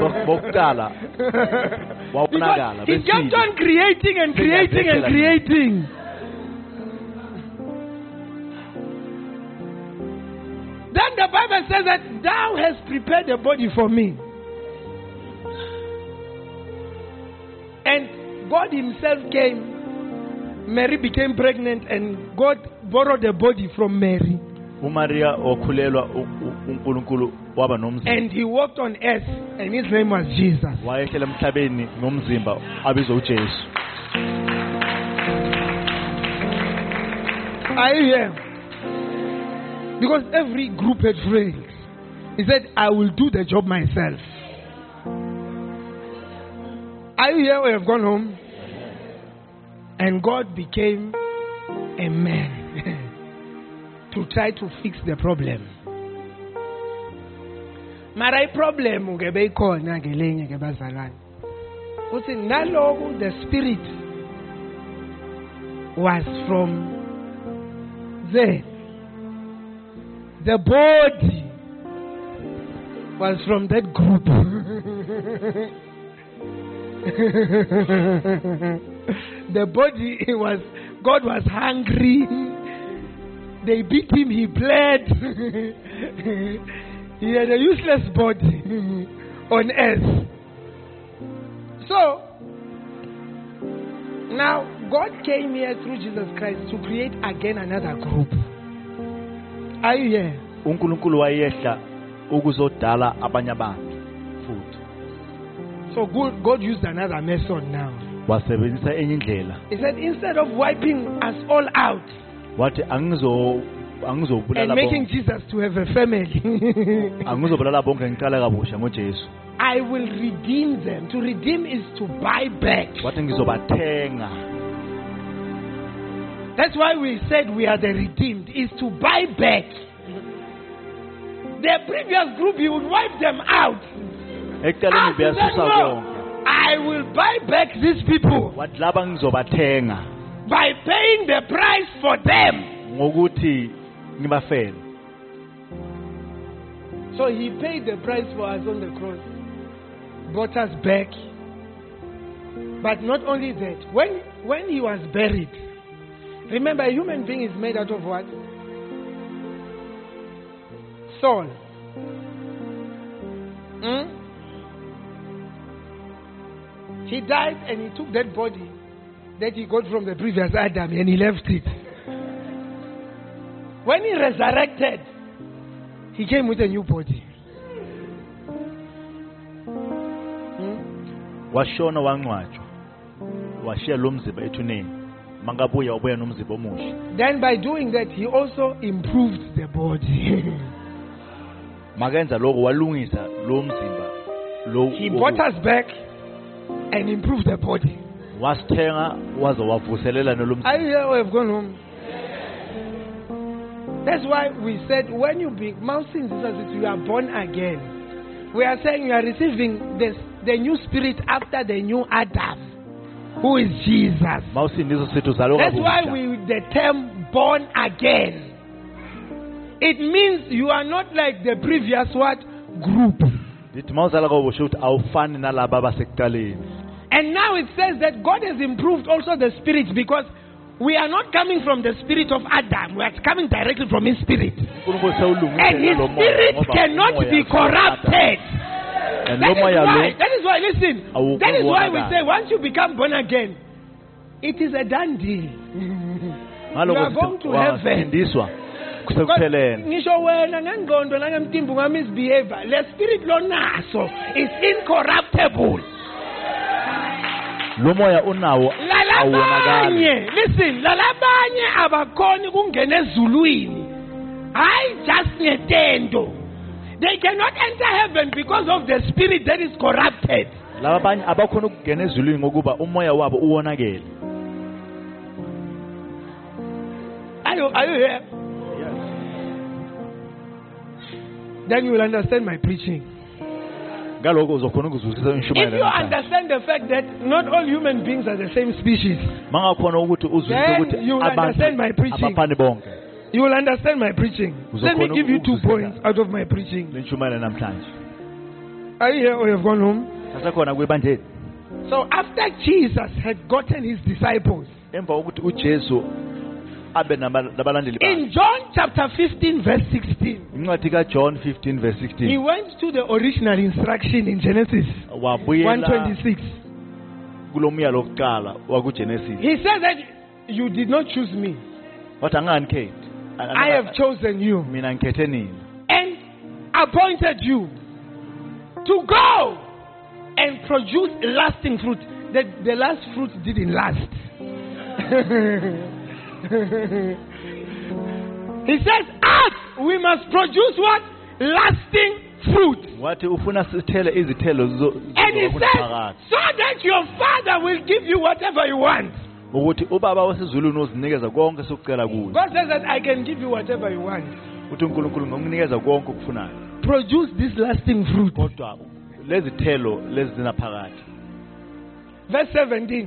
bo- bokuqala wawonakala Because he kept besibili on creating and creating and creating. Then the Bible says that thou hast prepared a body for me. And God Himself came. Mary became pregnant, and God borrowed a body from Mary. umariya okhulelwa u- u- unkulunkulu waba nomzimba And He walked on earth, and His name was Jesus. wayehlela emhlabeni ngomzimba abizwa ujesu Are you here? Because every group had failed. He said, I will do the job myself. Are you here or have gone home? And God became a man to try to fix the problem. mara iproblem ke beyikhona ke lenye ke bazalwane uthi naloku the spirit was from there the body was from that group. The body was god was hungry. They beat him he bled. He had a useless body on earth. So now god came here through jesus christ to create again another group are unkulunkulu wayehla ukuzodala abanye abantu futhi. So god, god used another method now. Wasebenzisa enye indlela. He said instead of wiping us all out wathi angizo and angizobulala making jesus to have a family angizobulala bonke ngiqala kabusha ngojesu. I will redeem them. To redeem is to buy back. Wathi ngizobathenga That's why we said we are the redeemed, is to buy back. The previous group, he would wipe them out. ekuqaleni After that, beyasusa no, I will buy back these people wathi laba ngizobathenga by paying the price for them. So he paid the price for us on the cross, bought us back. But not only that, when, when he was buried, remember, a human being is made out of what? Soul. Hmm? He died and he took that body that he got from the previous Adam and he left it. When he resurrected, he came with a new body. Washona wangcwatshwa washiya lo mzimba ethuneni mangabuya wabuya nomzimba omusha Then, by doing that, he also improved the body. makenza lokho walungisa lo mzimba lo he brought us back and improved the body. wasithenga waze wavuselela nalo Are you here or have gone home? That's why we said when you be mountain Jesus, you are born again. We are saying you are receiving this, the new spirit after the new Adam, who is Jesus. mawusindiso sithi uzalwe That's why we the term born again. It means you are not like the previous what group. ndithi mawuzala kabusha ukuthi awufani nalaba abasekuqaleni And now it says that God has improved also the spirit because we are not coming from the spirit of Adam. We are coming directly from his spirit. And his spirit cannot be corrupted. And That is why, that is why, listen, that is why we say once you become born again, it is a done deal. You are going to heaven. Because kusekuphelele ngisho wena ngengqondo nangemtimba unga-misbehavior le spirit lonaso is incorruptible. Lo moya unawo awonakali listen lalabanye abakhoni kungena ezulwini. Hayi just ngetendo. They cannot enter heaven because of the spirit that is corrupted. Laba abanye abakhona ukungena ezulwini ngokuba umoya wabo uwonakele. Are you, are you here? Then you will understand my preaching. Ngaloko uzokhona ukuzwisisa if you understand the fact that not all human beings are the same species mangakhona ukuthi uzwisise Then ukuthi you will understand my abantu preaching. abafani bonke you will understand my preaching. Let me give you two points out of my preaching. Le nshumayelo namhlanje. Are you here or you have gone home? So after Jesus had gotten his disciples, emva kokuthi ujesu abe naba- nabalandeli bakhe. In John chapter 15, verse 16, incwadi kajohn 15 verse he went to the original instruction in Genesis 126. kulo myalo wokuqala wakugenesis He said that you did not choose me, anganikhethi I have chosen you and appointed you to go and produce lasting fruit. The, the last fruit didn't last. he says, Us, we must produce what? Lasting fruit. wathi ufuna sithele izithelo zo- And he says, so that your father will give you whatever you want. Ukuthi ubaba wasezulwini uzinikeza konke sokucela kuyo God says that I can give you whatever you want. uthi unkulunkulu ngokunikeza konke okufunayo Produce this lasting fruit. kodwa lezi thelo lezi zinaphakathi Verse 17.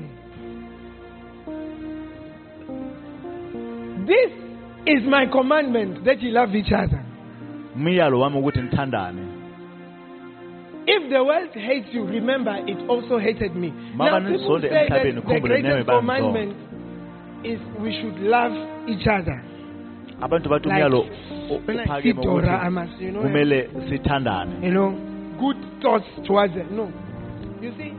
This is my commandment that you love each other. umyalo wami ukuthi nithandane If the world hates you, remember it also hated me. Now, people say that the greatest commandment is we should love each other. abantu bathi Like, umyalo u- When I see uphakeme Torah, I ukuthi must, you know, kumele sithandane you know, good thoughts towards them. No. You see,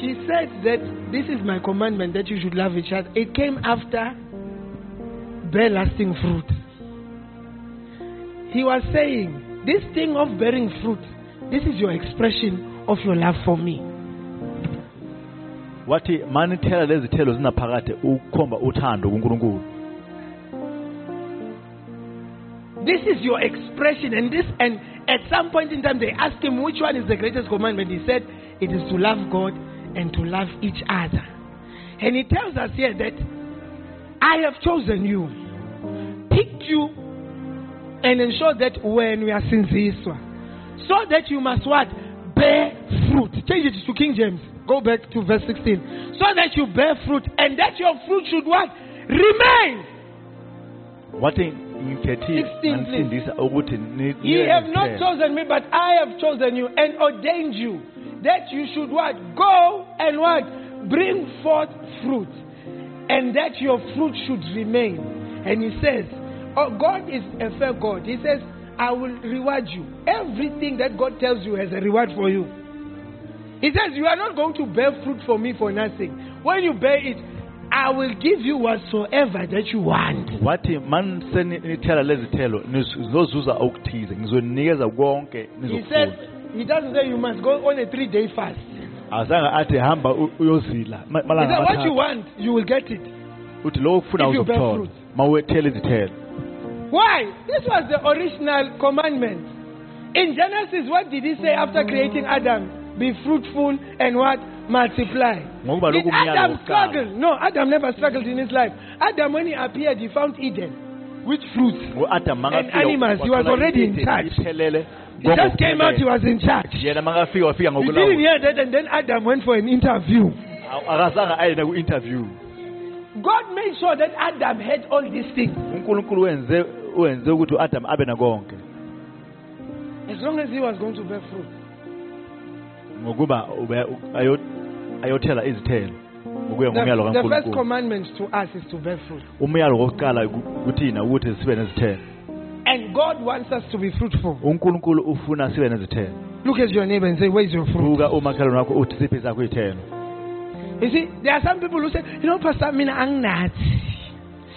he said that this is my commandment that you should love each other. It came after bear lasting fruit. He was saying, this thing of bearing fruit, this is your expression of your love for me. wathi manithela lezi thelo zinaphakathi ukukhomba uthando kunkulunkulu This is your expression, and this, and at some point in time, they asked him which one is the greatest commandment. He said, It is to love God and to love each other. And he tells us here that I have chosen you, picked you, and ensured that when we are sinziswa, so that you must what? Bear fruit. Change it to King James. Go back to verse 16. So that you bear fruit, and that your fruit should what? Remain. What ngikhethile 16, please. nganisindisa ukuthi Ye have not chosen me, but I have chosen you and ordained you that you should what? Go and what? Bring forth fruit. And that your fruit should remain. And he says, Oh, God is a fair God. He says, I will reward you. Everything that God tells you has a reward for you. He says, You are not going to bear fruit for me for nothing. When you bear it, I will give you whatsoever that you want. wathi manisenithela lezi thelo nizozuza okuthize ngizonikeza konke He says, He doesn't say you must go on a three day fast. azange athi hamba u- uyozila ma- He malanga said, What you amathathu want, you will get it. uthi lokho kufuna If you bear uzokuthola fruit. izithelo Why? This was the original commandment. In Genesis, what did he say after creating Adam? Be fruitful and what? Multiply. Did Adam struggle? No, Adam never struggled in his life. Adam, when he appeared, he found Eden. Which fruits? And animals, he was already in charge. He just came out, he was in charge. Makafika didn't hear that, and then Adam went for an interview. akazange aye naku-interview God made sure that Adam had all these things. Unkulunkulu wenze wenze ukuthi u-adam abe nakonke As long as he was going to bear fruit. ngokuba ayothela izithelo ukuya ngomyalo The, the first commandment to us is to bear fruit. umyalo wokuqala ku- kuthina ukuthi sibe nezithelo And God wants us to be fruitful. uNkulunkulu ufuna sibe nezithelo Look at your neighbor and say, Where's your fruit? buka umakhelwane wakho uthi siphi sakho iy'thelo You see, there are some people who say, You know, Pastor, mina anginathi.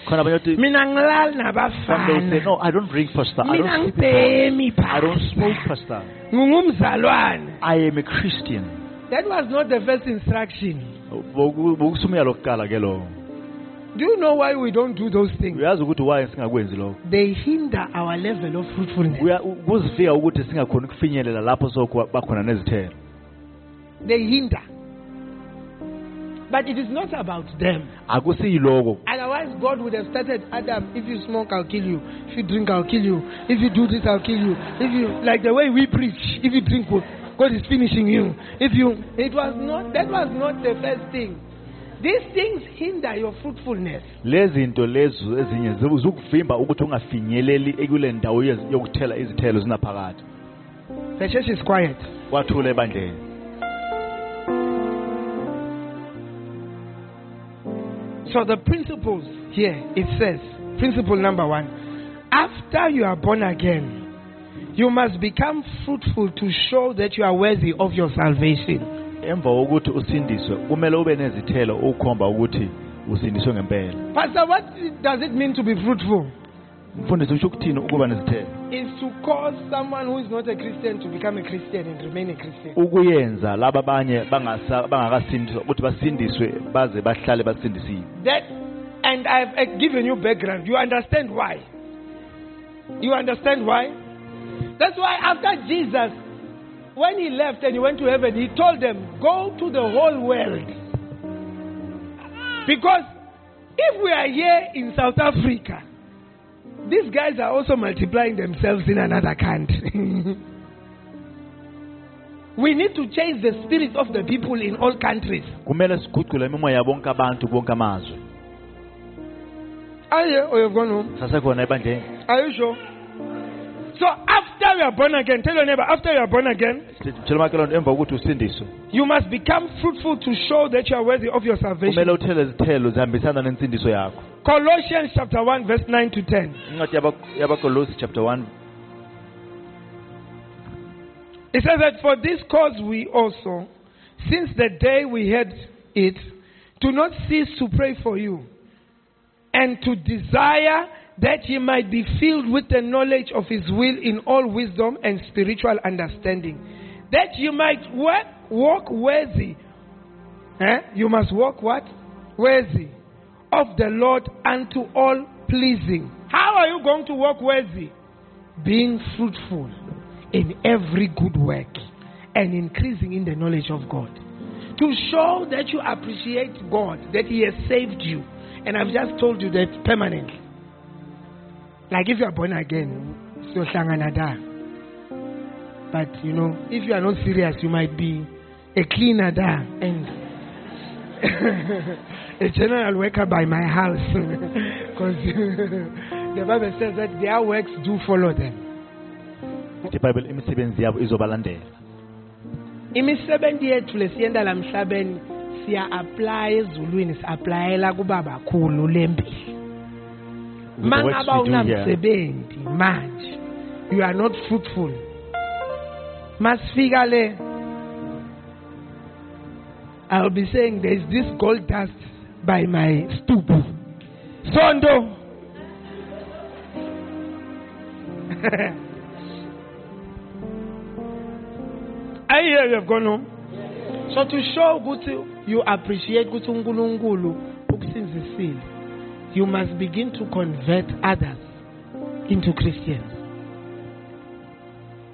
Khona abanye bathi Mina ngilali some they say nabafana. no I don't drink pastor I Mina don't sleep with ngibhemi pastor. I don't pastor. smoke pastor Ngingumzalwane. I am a Christian That was not the first instruction. Boku- bokusumyalo wokuqala ke lowo Do you know why we don't do those things? uyazi ukuthi why singakwenzi lokho They hinder our level of fruitfulness. Kuya- kuzifika ukuthi singakhoni ukufinyelela lapho sokuba bakhona nezithelo They hinder. But it is not about them. akusiyiloko Otherwise, God would have started Adam, if you smoke, I'll kill you. If you drink, I'll kill you. If you do this, I'll kill you. If you, like the way we preach, if you drink, God is finishing you. If you, it was not, that was not the first thing. These things hinder your fruitfulness. lezi zinto lezo ezinye zi- zikuvimba ukuthi ungafinyeleli ekule ndawo yokuthela izithelo zinaphakathi The church is quiet. kwathula ebandleni So the principles here, it says, principle number one, after you are born again, you must become fruitful to show that you are worthy of your salvation. emva kokuthi usindiswe kumele ube nezithelo ukhomba ukuthi usindiswe ngempela Pastor, what does it mean to be fruitful? Mfundisi usho ukuthini ukuba nezithelo Is to cause someone who is not a Christian to become a Christian and remain a Christian. ukuyenza laba abanye bangakasindiswa ukuthi basindiswe baze bahlale basindisiwe That, and I've uh, given you background. You understand why? You understand why? That's why after Jesus, when he left and he went to heaven, he told them, Go to the whole world. Because if we are here in South Africa, these guys are also multiplying themselves in another country. we need to change the spirit of the people in all countries. kumele imimoya yabonke abantu bonke amazwe Are you, or you've gone home? sasekhona ebandleni Are you sure? So after you are born again, tell your neighbor, after you are born again, tshela umakhelwane emva kokuthi usindiswe you must become fruitful to show that you are worthy of your salvation. kumele uthele izithelo zihambisana nensindiso yakho Colossians chapter 1, verse 9 to 10. incwadi chapter 1 It says that for this cause we also, since the day we heard it, do not cease to pray for you, and to desire that ye might be filled with the knowledge of his will in all wisdom and spiritual understanding, that you might wa- walk worthy. Eh? You must walk what? Worthy of the Lord unto all pleasing. How are you going to walk worthy? Being fruitful in every good work and increasing in the knowledge of God. To show that you appreciate God, that He has saved you. And I've just told you that permanently. Like if you are born again, so shanganada. But you know, if you are not serious, you might be a cleaner there and a general worker by my house. Because the Bible says that their works do follow them. ithi ibhayibheli imisebenzi yabo izobalandela imisebenzi yethu lesiyenza la mhlabeni siya apply ezulwini si-aplayela kubaba khulu lempilo With the ma works ngaba we do unamsebenzi manje you are not fruitful. Masifika le i'll be saying there is this gold dust by my stoop. Sondo. I hear you have gone home. So to show ukuthi you appreciate ukuthi uNkulunkulu ukusinzisile, you must begin to convert others into Christians.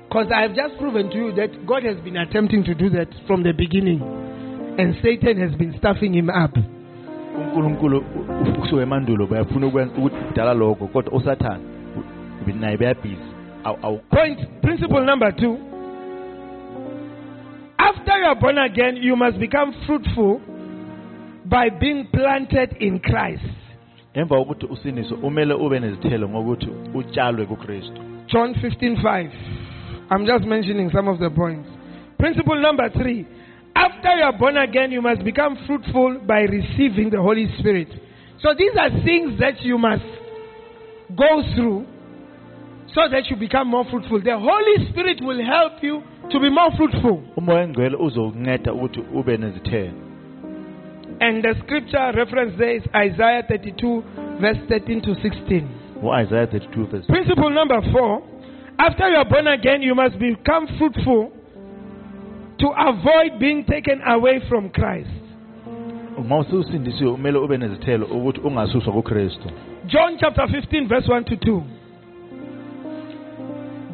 Because I have just proven to you that God has been attempting to do that from the beginning, and Satan has been stuffing him up. unkulunkulu u- kusuka emandulo bayafuna ukwenza ukudala lokho kodwa usathane u- naye bayabhizi Awu- awu- Point principle number two. After you are born again, you must become fruitful by being planted in Christ. Emva kokuthi usindiswe umele ube nezithelo ngokuthi utshalwe kukristu John 15 5. I'm just mentioning some of the points. Principle number three. after you are born again, you must become fruitful by receiving the Holy Spirit. So these are things that you must go through so that you become more fruitful. The Holy Spirit will help you to be more fruitful. umoya uzokunceda ukuthi ube nezithelo And the scripture reference there is Isaiah 32, verse 13 to 16. u-isaiah 32 verse Principle number four after you are born again, you must become fruitful to avoid being taken away from Christ. uma ususindisiwe kumele ube nezithelo ukuthi ungasuswa kukristu John chapter 15, verse 1 to 2.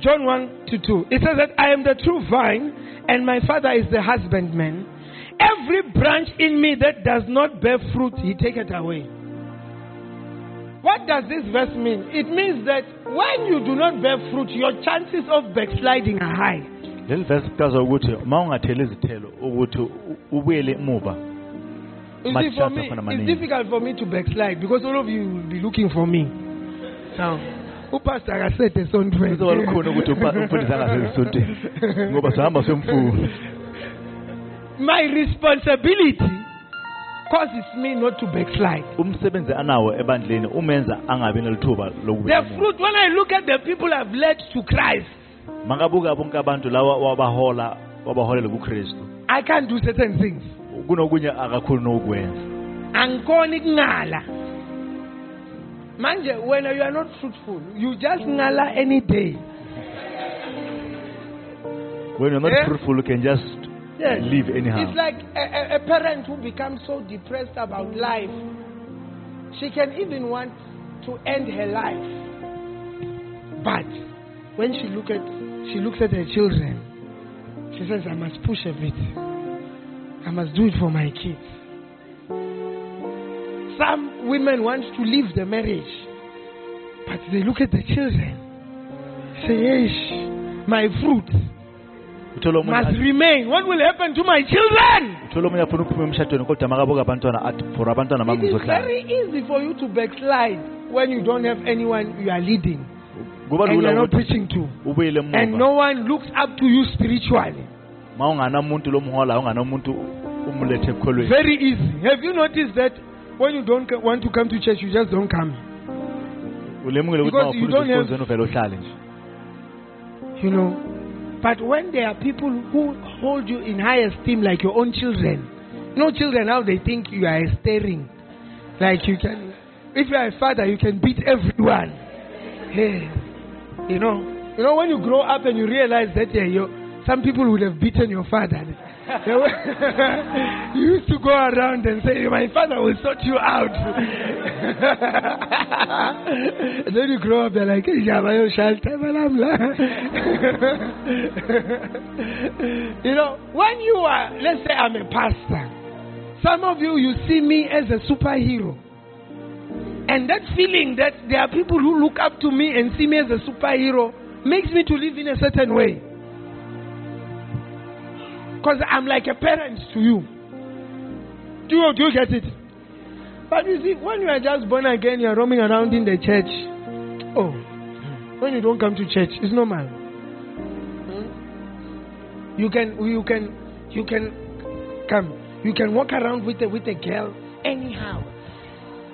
John 1 to 2. It says that I am the true vine, and my Father is the husbandman. Every branch in me that does not bear fruit, he taketh away. What does this verse mean? It means that when you do not bear fruit, your chances of backsliding are high. leli verse kuchaza ukuthi uma ungatheli izithelo ukuthi u- ubuyele emuva You see, for me, it's difficult for me to backslide because all of you will be looking for me. Now, upastor akasethe esontweni. kuzoba lukhona ukuthi upa- umfundisi angasezisontweni ngoba sihamba semfundo My responsibility causes me not to backslide. umsebenzi anawo ebandleni umenza angabi nelithuba The lokuba fruit, when I look at the people I've led to Christ, mangabuka bonke abantu lawa wabahola wabaholela kukristu I can't do certain things. kunokunye akakhulu nokukwenza Angikoni kungala. Manje, when you are not fruitful, you just ngala any day. when you're not Eh? fruitful you can just Yes. live anyhow It's like a, a, parent who becomes so depressed about life. She can even want to end her life. But when she look at she looks at her children, she says, I must push a bit. I must do it for my kids. Some women want to leave the marriage, but they look at the children. Say, Yes, my fruit must remain. What will happen to my children? uthola omunye afuna ukuphuma emshadweni kodwa makabuka abantwana athi for abantwana bami It is very easy for you to backslide when you don't have anyone you are leading and you are not preaching to, and no one looks up to you spiritually. ma unganamuntu lomhola unganamuntu umulethe ekukholweni Very easy. Have you noticed that when you don't want to come to church, you just don't come? Because you don't have- isikonzweni uvele uhlale You know. But when there are people who hold you in high esteem like your own children, know, children how they think you are staring. Like you can, if you are a father, you can beat everyone. Hey, you know, you know when you grow up and you realize that yeah, you, some people would have beaten your father. You used to go around and say, "My father will sort you out." then you grow up, they're like, You know, when you are, let's say, I'm a pastor. Some of you, you see me as a superhero. And that feeling that there are people who look up to me and see me as a superhero makes me to live in a certain way. Because I'm like a parent to you. Do you, do you get it? But you see, when you are just born again, you are roaming around in the church. Oh, when you don't come to church, it's normal. Hmm? You can, you can, you can come. You can walk around with a, with a girl anyhow.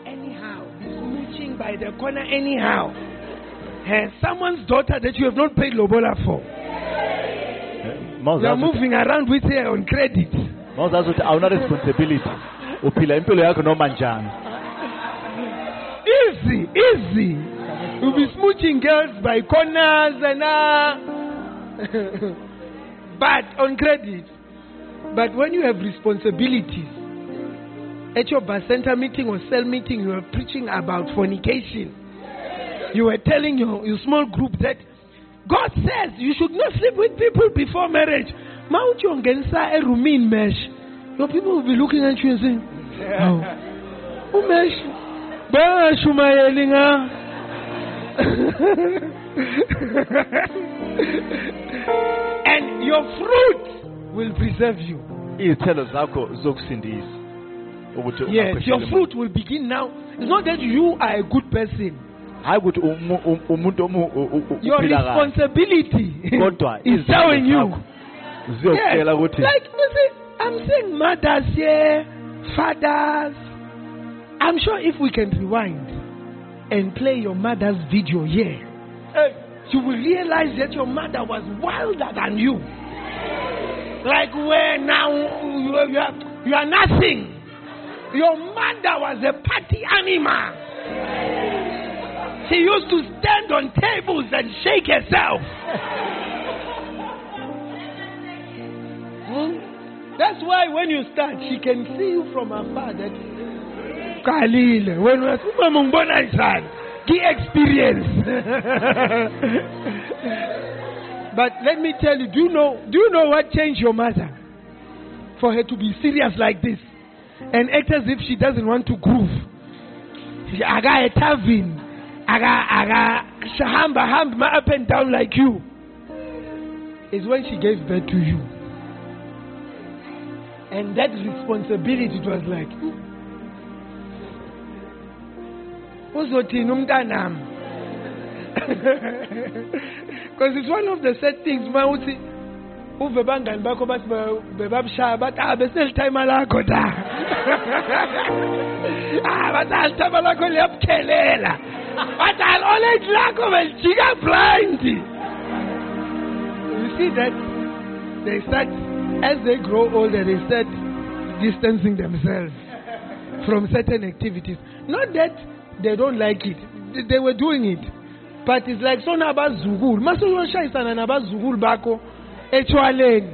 Anyhow. Smooching by the corner anyhow. And someone's daughter that you have not paid Lobola for. You are moving around with her on credit. ma uzazi ukuthi awuna responsibility uphila impilo yakho noma njani Easy, easy. You'll be smooching girls by corners and uh, but on credit. But when you have responsibilities, at your bar center meeting or cell meeting, you were preaching about fornication. You were telling your, your small group that God says you should not sleep with people before marriage. Mount your gensa a rumin mesh. Your people will be looking at you and saying, Oh, umesh, and your fruit will preserve you. izithelo zakho zokusindisa Yes, your fruit will begin now. It's not that you are a good person. Hayi ukuthi um- umuntu Your responsibility kodwa is showing you. ziyokutshela ukuthi like you see, I'm saying mothers here, fathers. I'm sure if we can rewind and play your mother's video here, you will realize that your mother was wilder than you. Like where now you are, you are, you are nothing. Your mother was a party animal. She used to stand on tables and shake herself. Hmm? That's why when you start, she can see you from afar. That Kalile, when we son, key experience. but let me tell you, do you know? Do you know what changed your mother for her to be serious like this and act as if she doesn't want to groove? I got a tavern. I got shahamba hamba up and down like you. Is when she gave birth to you. And that responsibility it was like uzothini umntanami because it's one of the sad things ma uthi uve bangani bakho bathi be- bebabushaya bathi ah beselithayima lakho da ah bathi ah lithayima lakho liyabukhelela bathi ah oleg a belijika blind. You see that they start as they grow older they start distancing themselves from certain activities. Not that they don't like it. They- were doing it. But it's like so nabazukulu. Masuyoshayisana nabazukulu bakho etshwaleni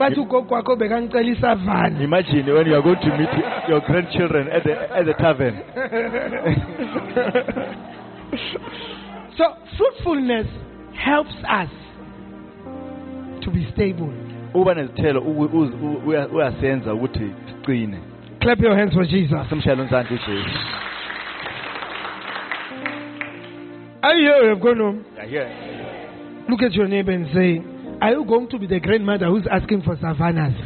bathi ugogo wakho bekangicela isavana Imagine when you are going to meet your grandchildren at the at the tavern. so fruitfulness helps us to be stable Uba nezithelo u- u- u- uya- uyasenza ukuthi siqine. clap your hands for jesus Simshayele unzandla uJesu. are you here have gone home Yeah, yeah. Look at your neighbor and say, Are you going to be the grandmother who's asking for savannas?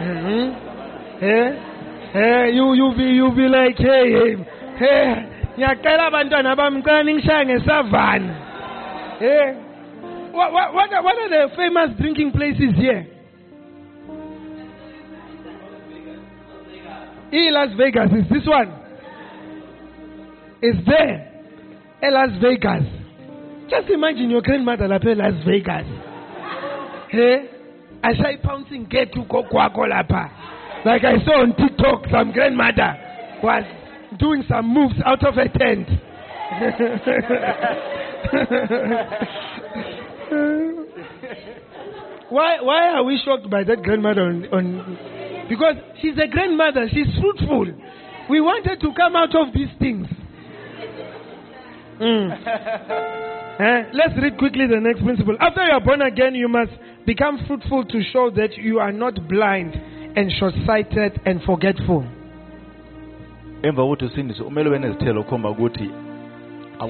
Mm-hmm. Eh? Eh, you you be you be like, hey, hey, hey, ngiyacela abantwana bami ngicela ningishaye ngesavana. Eh? What, what, what, are, what are the famous drinking places here? In Las Vegas, is this one? Is there? In Las Vegas. Just imagine your grandmother lapha Las Vegas. Hey, ashayipouncing get to kwakho lapha. Like I saw on TikTok, some grandmother was doing some moves out of a tent. why why are we shocked by that grandmother on, on because she's a grandmother, she's fruitful. We wanted to come out of these things. Mm. Eh, Let's read quickly the next principle. After you are born again, you must become fruitful to show that you are not blind and short sighted and forgetful. Emva kokuthi usindiswe umele ube nezithelo khomba ukuthi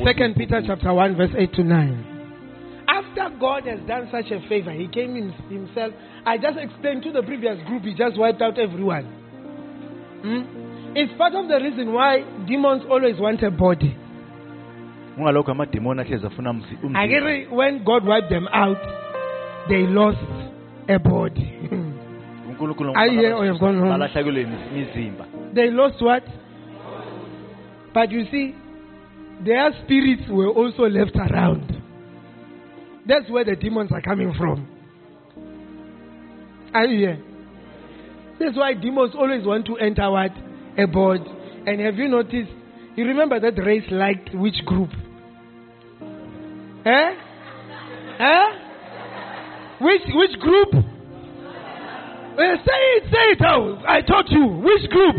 Second Peter chapter 1, verse 8 to 9. After God has done such a favor, He came in Himself. I just explained to the previous group, He just wiped out everyone. Hmm? It's part of the reason why demons always want a body. Ungalokho amademoni ahlezi afuna. Agiri, when God wiped them out, they lost a body. Are you here or oh, you've gone home? balahlekelwe imizimba. they lost what? But you see, their spirits were also left around. That's where the demons are coming from. Are you here? That's why demons always want to enter what? A board. And have you noticed? You remember that race liked which group? Eh? Eh? Which which group? Well, say it, say it out. I taught you. Which group?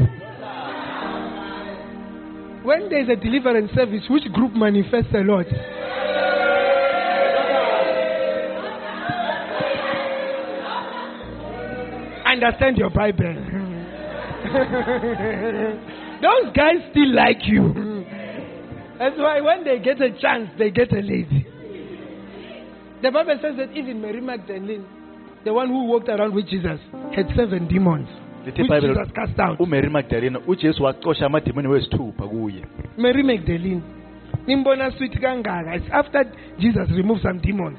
When there is a deliverance service, which group manifests a lot? Understand your Bible. Those guys still like you. That's why when they get a chance, they get a lady. The Bible says that even Mary Magdalene, the one who walked around with Jesus, had seven demons, which Jesus cast out. uMary Magdalene uJesu waxosha amademoni wesithupha kuye. Mary Magdalene. Nimbona sweet kangaka. It's after Jesus removed some demons.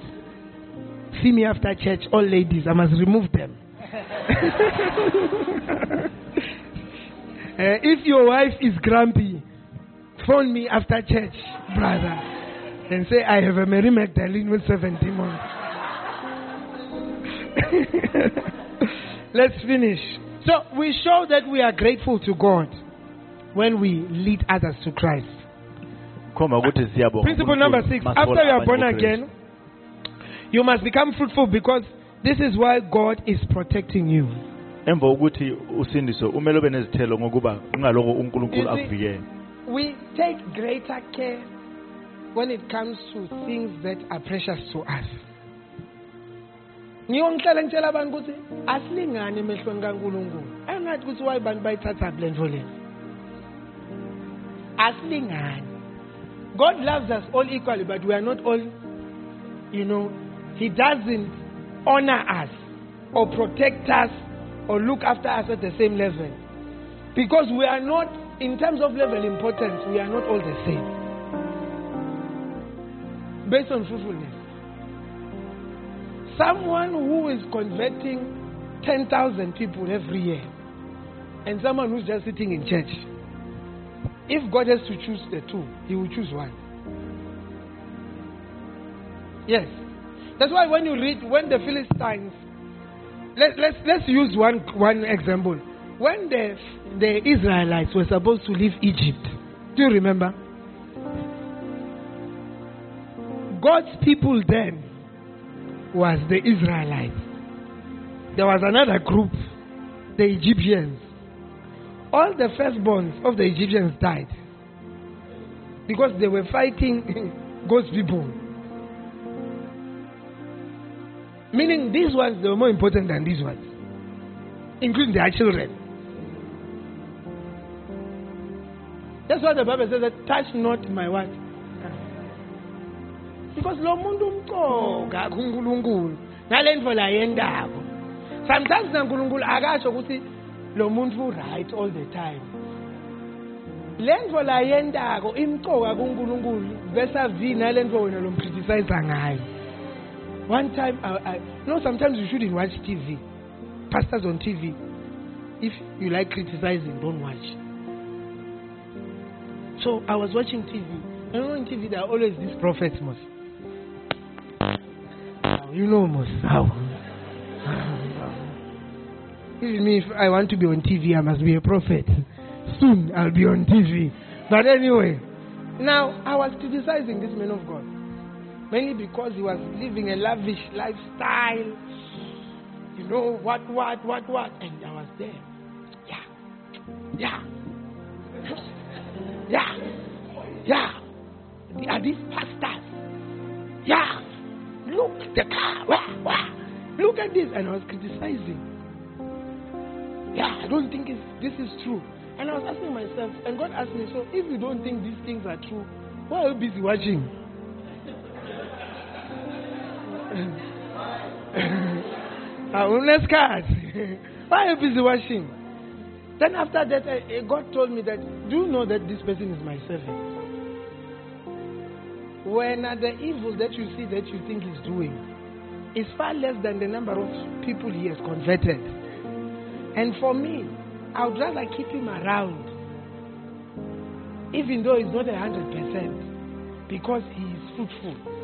See me after church, all ladies, I must remove them. Uh, if your wife is grumpy, phone me after church, brother, and say, I have a Mary Magdalene with seven months. Let's finish. So we show that we are grateful to God when we lead others to Christ. khomba ukuthi siyabonga Principle number six. After you are born again, you must become fruitful because this is why God is protecting you. emva kokuthi ube nezithelo ngokuba uNkulunkulu akuvikele We take greater care when it comes to things that are precious to us. ngiyongihlala ngitshela abantu ukuthi asilingane emehlweni kankulunkulu. Angathi ukuthi wayi bantu bayithatha le nto le? Asilingane god loves us all equally but we are not all you know he doesn't honor us or protect us or look after us at the same level. Because we are not in terms of level importance we are not all the same based on fruitfulness someone who is converting 10,000 people every year and someone who's just sitting in church, if God has to choose the two, He will choose one. Yes. That's why when you read, when the Philistines, let, let's, let's use one, one example. When the, the Israelites were supposed to leave Egypt, do you remember? God's people then was the Israelites. There was another group, the Egyptians. All the firstborns of the Egyptians died because they were fighting God's people. Meaning these ones they were more important than these ones, including their children. That's why the Bible says that touch not my what? Because lo muntu umcoka kuNkulunkulu. Ngale ndlela yendaba. Sometimes naNkulunkulu akasho ukuthi lo muntu right all the time. Le ndlela yendako imcoka kuNkulunkulu bese avina le ndlela wena lo criticize ngayo. One time I, I no sometimes you shouldn't watch TV pastors on TV if you like criticizing don't watch. So I was watching TV and on TV there are always these prophets most you know most how. Even me, if I want to be on TV, I must be a prophet. Soon I'll be on TV. But anyway, now I was criticizing this man of God. Mainly because he was living a lavish lifestyle. You know, what, what, what, what. And I was there. Yeah. Yeah. Yeah. Yeah. Are these pastors? Yeah. Look, the car. Wah, wah. Look at this. And I was criticizing. Yeah, I don't think this is true. And I was asking myself, and God asked me, so if you don't think these things are true, why are you busy watching? Ah, let's card. Why are you busy watching? Then after that, God told me that, do you know that this person is my servant? When the evil that you see that you think he's doing is far less than the number of people he has converted. And for me, I would rather keep him around, even though he's not a hundred percent, because he is fruitful.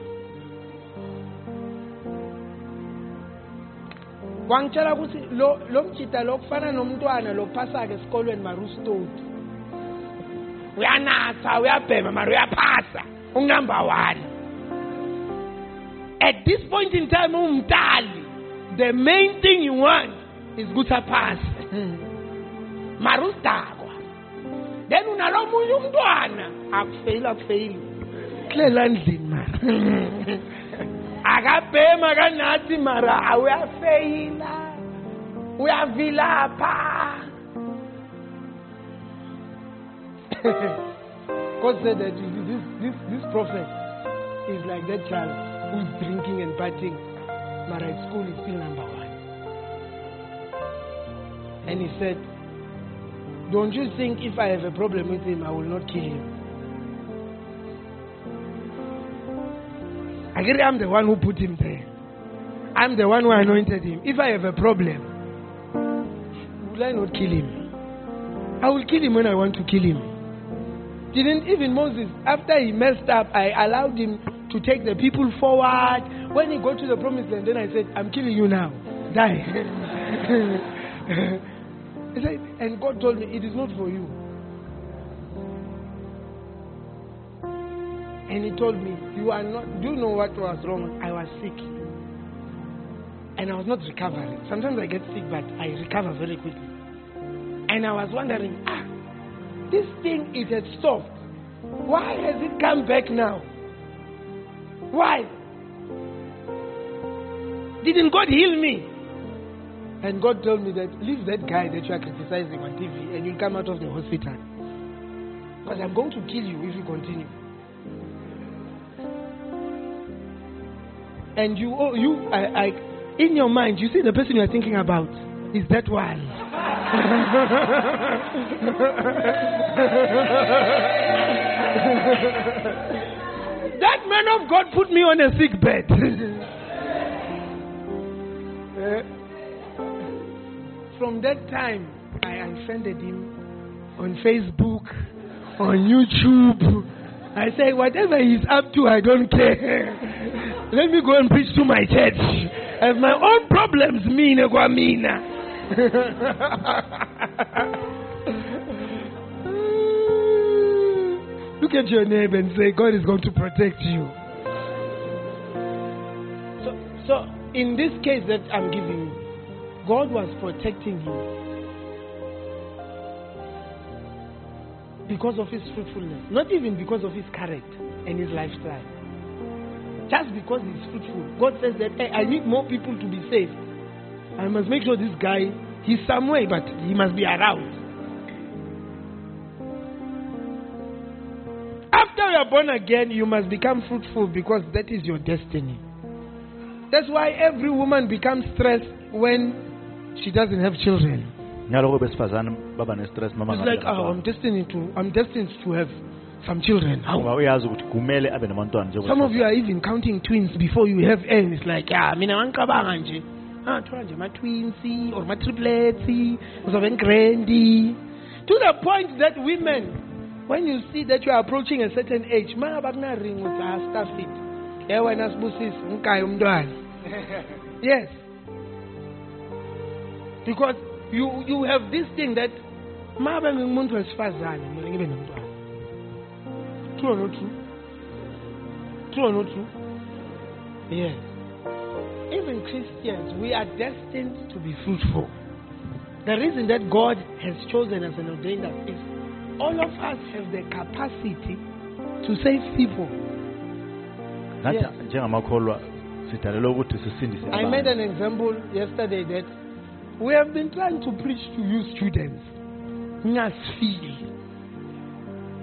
wangitshela ukuthi lo mjida lo kufana nomntwana lophasa-ke esikolweni mari ustoti uyanatha uyabhema mari uyaphasa unumber one. At this point in time, umtali, the main thing you want is good pass. Marustakwa. Then unalo munye umntwana akufeyili akufeyili. Kuhlela endlini mara. Akabhema kanathi mara uyafeyila. Uyavilapha. God said that this, this, this prophet is like that child who's drinking and partying, but at school is still number one. And he said, Don't you think if I have a problem with him, I will not kill him? I agree, I'm the one who put him there. I'm the one who anointed him. If I have a problem, will I not kill him? I will kill him when I want to kill him. Didn't even Moses, after he messed up, I allowed him to take the people forward. When he got to the promised land, then I said, I'm killing you now. Die. Said, and God told me, it is not for you. And he told me, You are not, do you know what was wrong? I was sick. And I was not recovering. Sometimes I get sick, but I recover very quickly. And I was wondering, this thing is had stopped. Why has it come back now? Why? Didn't God heal me? And God told me that leave that guy that you are criticizing on TV and you'll come out of the hospital. Because I'm going to kill you if you continue. And you, oh, you, I, I, in your mind, you see the person you are thinking about is that one. That man of God put me on a sick bed. From that time, I unfriended him on Facebook, on YouTube. I say, whatever he's up to, I don't care. Let me go and preach to my church. I have my own problems, me, Negwamina. Look at your neighbor and say, God is going to protect you. So, so in this case that I'm giving you, God was protecting him because of his fruitfulness, not even because of his character and his lifestyle. Just because he's fruitful. God says that hey, I need more people to be saved. I must make sure this guy, he's somewhere, but he must be around. After you are born again, you must become fruitful because that is your destiny. That's why every woman becomes stressed when she doesn't have children. ngaloko besifazane baba ne-stress noma It's like, oh, I'm destined to, I'm destined to have some children. How? Ngoba uyazi ukuthi kumele abe nabantwana njengoba Some of you are even counting twins before you have M. It's like, yeah, mina nje. Ah, nje ma twins or ma triplets, uzobe ngrandi. To the point that women, when you see that you are approaching a certain age, ma bakuna ring with ah stuff it. Yeah, wena sibusisi ngikayi umntwana. Yes. Because you you have this thing that ma bengumuntu wesifazane mina ngibe nomntwana. True or not true? True or not true? Yes. Even Christians, we are destined to be fruitful. The reason that God has chosen us and ordained us is all of us have the capacity to save people. Yes. njengamakholwa sidalelwe ukuthi sisindise I made an example yesterday that we have been trying to preach to you students.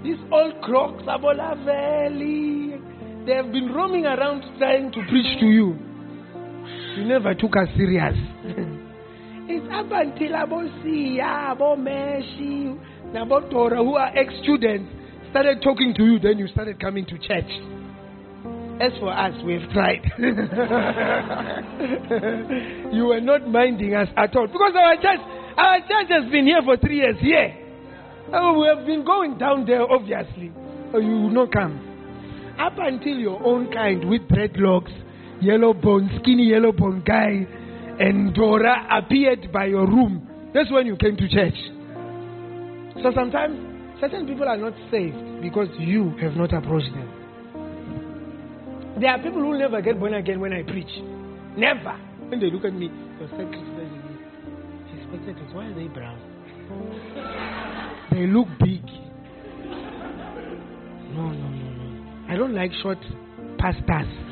These old crocs, Abola Valley, they have been roaming around trying to preach to you. You never took us serious. it's up until Abosia, Abomeshi, Nabotora, who are ex students, started talking to you, then you started coming to church. As for us, we've tried. you were not minding us at all. Because our church, our church has been here for three years. Here. Oh, we have been going down there, obviously. Oh, you will not come. Up until your own kind with dreadlocks, yellow bone, skinny yellow bone guy, and Dora appeared by your room. That's when you came to church. So sometimes certain people are not saved because you have not approached them. There are people who never get born again when I preach. Never. When they look at me, me. These spectators, why are they brown? They look big. No, no, no, no. I don't like short pastors.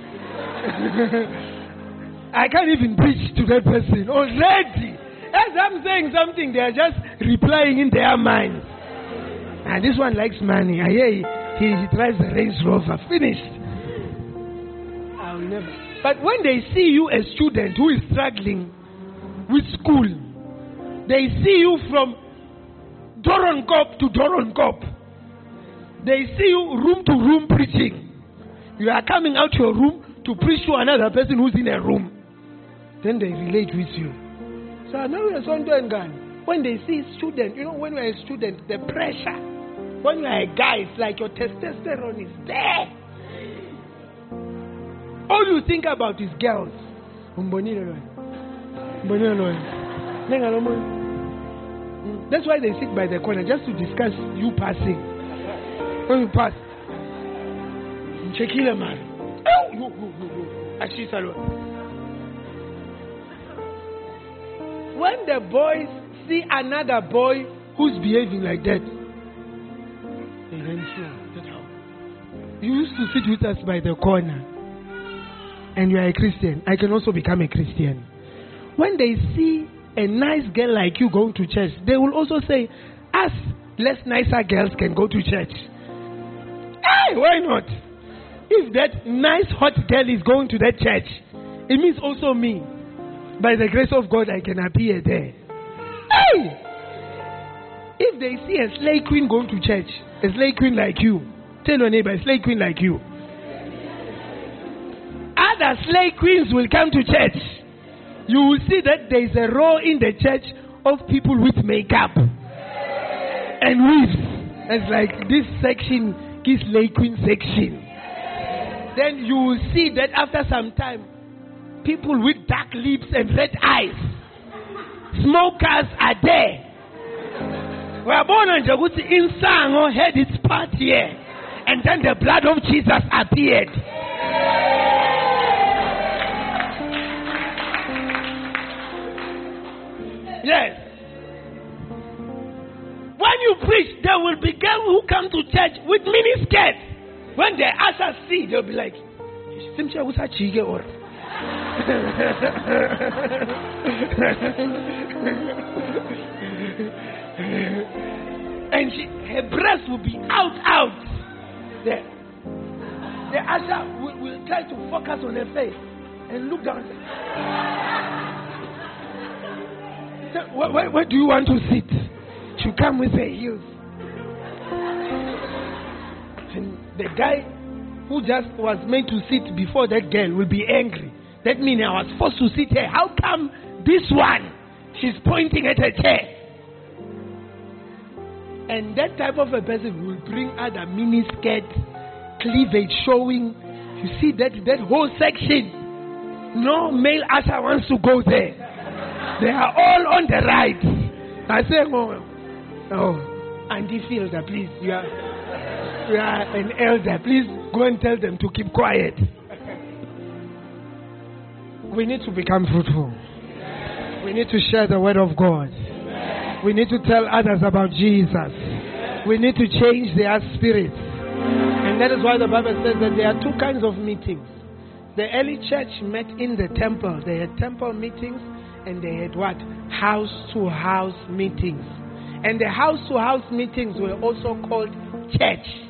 I can't even preach to that person already. As I'm saying something, they are just replying in their minds. And this one likes money. Ah, I hear he, he, he drives a Range Rover. Finished. I'll never. But when they see you a student who is struggling with school, they see you from Doronkop to Doronkop. They see you room to room preaching. You are coming out your room to preach to another person who's in a room. Then they relate with you. So now you're son to ngani. when they see student, you know, when you're a student, the pressure. When you're a guy, it's like your testosterone is there. All you think about is girls. That's why they sit by the corner just to discuss you passing. When you pass, ngicheckile yo. Ashisa lo. When the boys see another boy who's behaving like that, they how. You used to sit with us by the corner, and you are a Christian. I can also become a Christian. When they see a nice girl like you going to church, they will also say, Us less nicer girls can go to church. Hey, why not? If that nice hot girl is going to that church, it means also me. By the grace of God, I can appear there. Hey! If they see a slay queen going to church, a slay queen like you, tell your neighbor, a slay queen like you. Other slay queens will come to church. You will see that there is a row in the church of people with makeup and weaves. It's like this section is slay queen section. Then you will see that after some time, people with dark lips and red eyes, smokers are there. We are born uyabona nje ukuthi insango had its part here and then the blood of jesus appeared. Yes. When you preach there will be girls who come to church with mini skirts when the ushers see they'll be like simsha kusajike or and she, her breast will be out, out there. The usher will, will try to focus on her face and look down. Say, where, where, where do you want to sit? She'll come with her heels. And the guy who just was meant to sit before that girl will be angry. That means I was forced to sit here. How come this one? She's pointing at her chair. And that type of a person will bring other mini skirt, cleavage showing. You see that that whole section. No male usher wants to go there. They are all on the right. I say, oh, oh, Andy Fielder, please, you are, you are an elder. Please go and tell them to keep quiet. We need to become fruitful. We need to share the word of God. We need to tell others about Jesus. We need to change their spirits. And that is why the Bible says that there are two kinds of meetings. The early church met in the temple. They had temple meetings and they had what? House to house meetings. And the house to house meetings were also called church.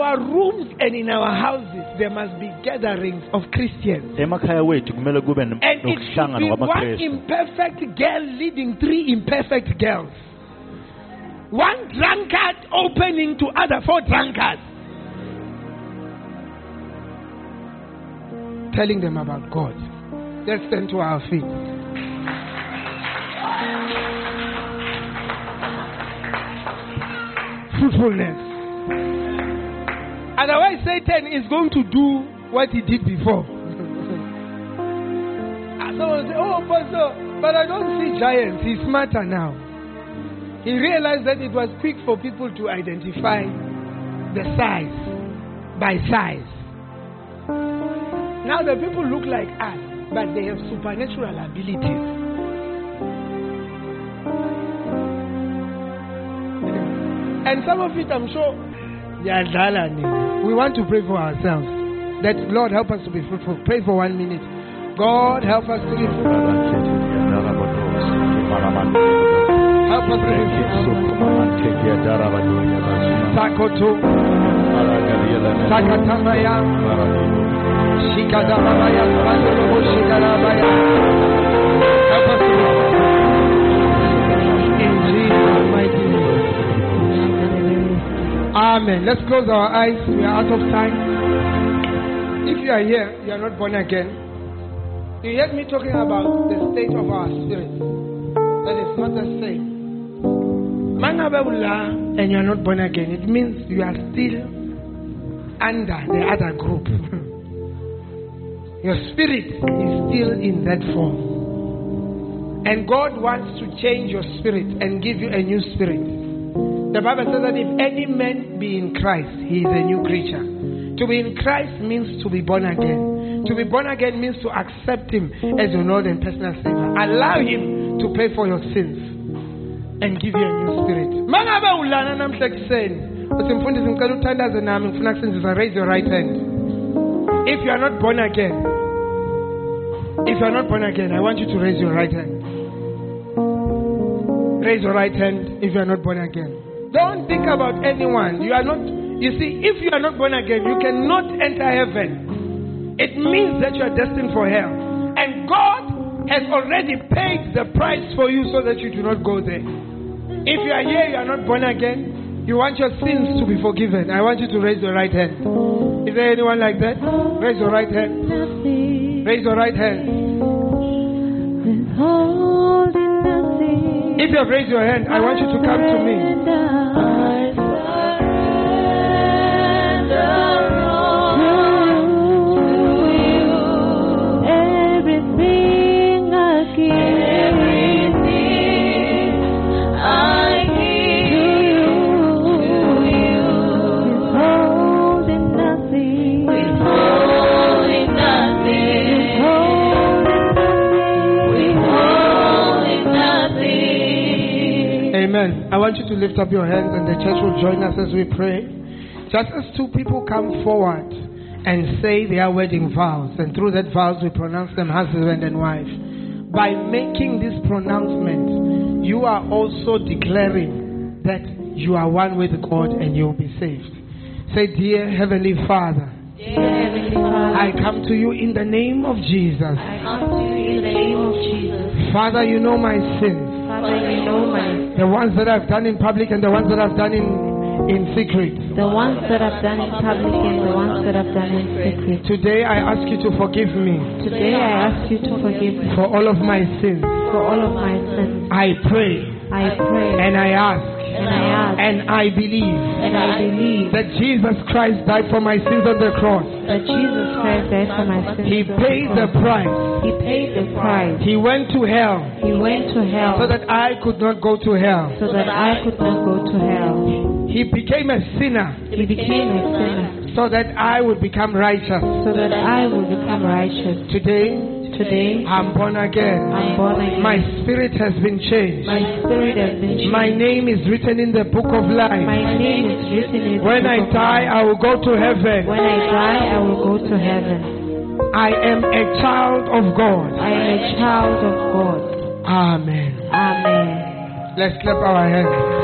Our rooms and in our houses, there must be gatherings of Christians. emakhaya wethu kumele kube And it should be one imperfect girl leading three imperfect girls. One drunkard opening to other four drunkards. Telling them about God. Let's stand to our feet. Fruitfulness. Otherwise, Satan is going to do what he did before. Someone say, Oh, Pastor, but I don't see giants. He's smarter now. He realized that it was quick for people to identify the size by size. Now the people look like us, but they have supernatural abilities. And some of it, I'm sure, yadlala nini. We want to pray for ourselves. That Lord help us to be fruitful. Pray for one minute. God help us to be fruitful. Help us to be. Amen. Let's close our eyes. We are out of time. If you are here, you are not born again. You heard me talking about the state of our spirit. That is not the same. Mangabe ula and you are not born again, it means you are still under the other group. Your spirit is still in that form. And God wants to change your spirit and give you a new spirit. The Bible says that if any man be in Christ, he is a new creature. To be in Christ means to be born again. To be born again means to accept Him as your Lord and personal Savior. Allow Him to pay for your sins and give you a new spirit. Mangabe ulana namhla ekuseni uthi raise your right hand. If you are not born again, if you are not born again, I want you to raise your right hand. Raise your right hand if you are not born again. Don't think about anyone. You are not, you see, if you are not born again, you cannot enter heaven. It means that you are destined for hell. And God has already paid the price for you so that you do not go there. If you are here, you are not born again, you want your sins to be forgiven. I want you to raise your right hand. Is there anyone like that? Raise your right hand. Raise your right hand. If you have raised your hand, I want you to come to me. I want you to lift up your hands and the church will join us as we pray. Just as two people come forward and say their wedding vows, and through that vows we pronounce them husband and wife. By making this pronouncement, you are also declaring that you are one with God and you will be saved. Say, Dear Heavenly Father, Dear Heavenly Father, I come to you in the name of Jesus. I come to you in the name of Jesus. Father, you know my sins. Father, you know my The ones that I've done in public and the ones that I've done in, in secret. the ones that I've done in public and the ones that I've done in secret. Today I ask you to forgive me Today I ask you to forgive me for all of my sins. for all of my sins. I pray I pray and I ask and I ask and I believe and I believe that Jesus Christ died for my sins on the cross. that Jesus Christ died for my sins. He paid the price. He paid the price. He went to hell He went to hell so that I could not go to hell. so that I could not go to hell. He became a sinner He became a sinner so that I would become righteous. so that I would become righteous. Today Today I'm born again. I'm born again. My spirit has been changed. My spirit has been changed. My name is written in the book of life. My name is written in When I die. I will go to heaven. When I die, I will go to heaven. I am a child of God. I am a child of God. Amen. Amen. Let's clap our hands.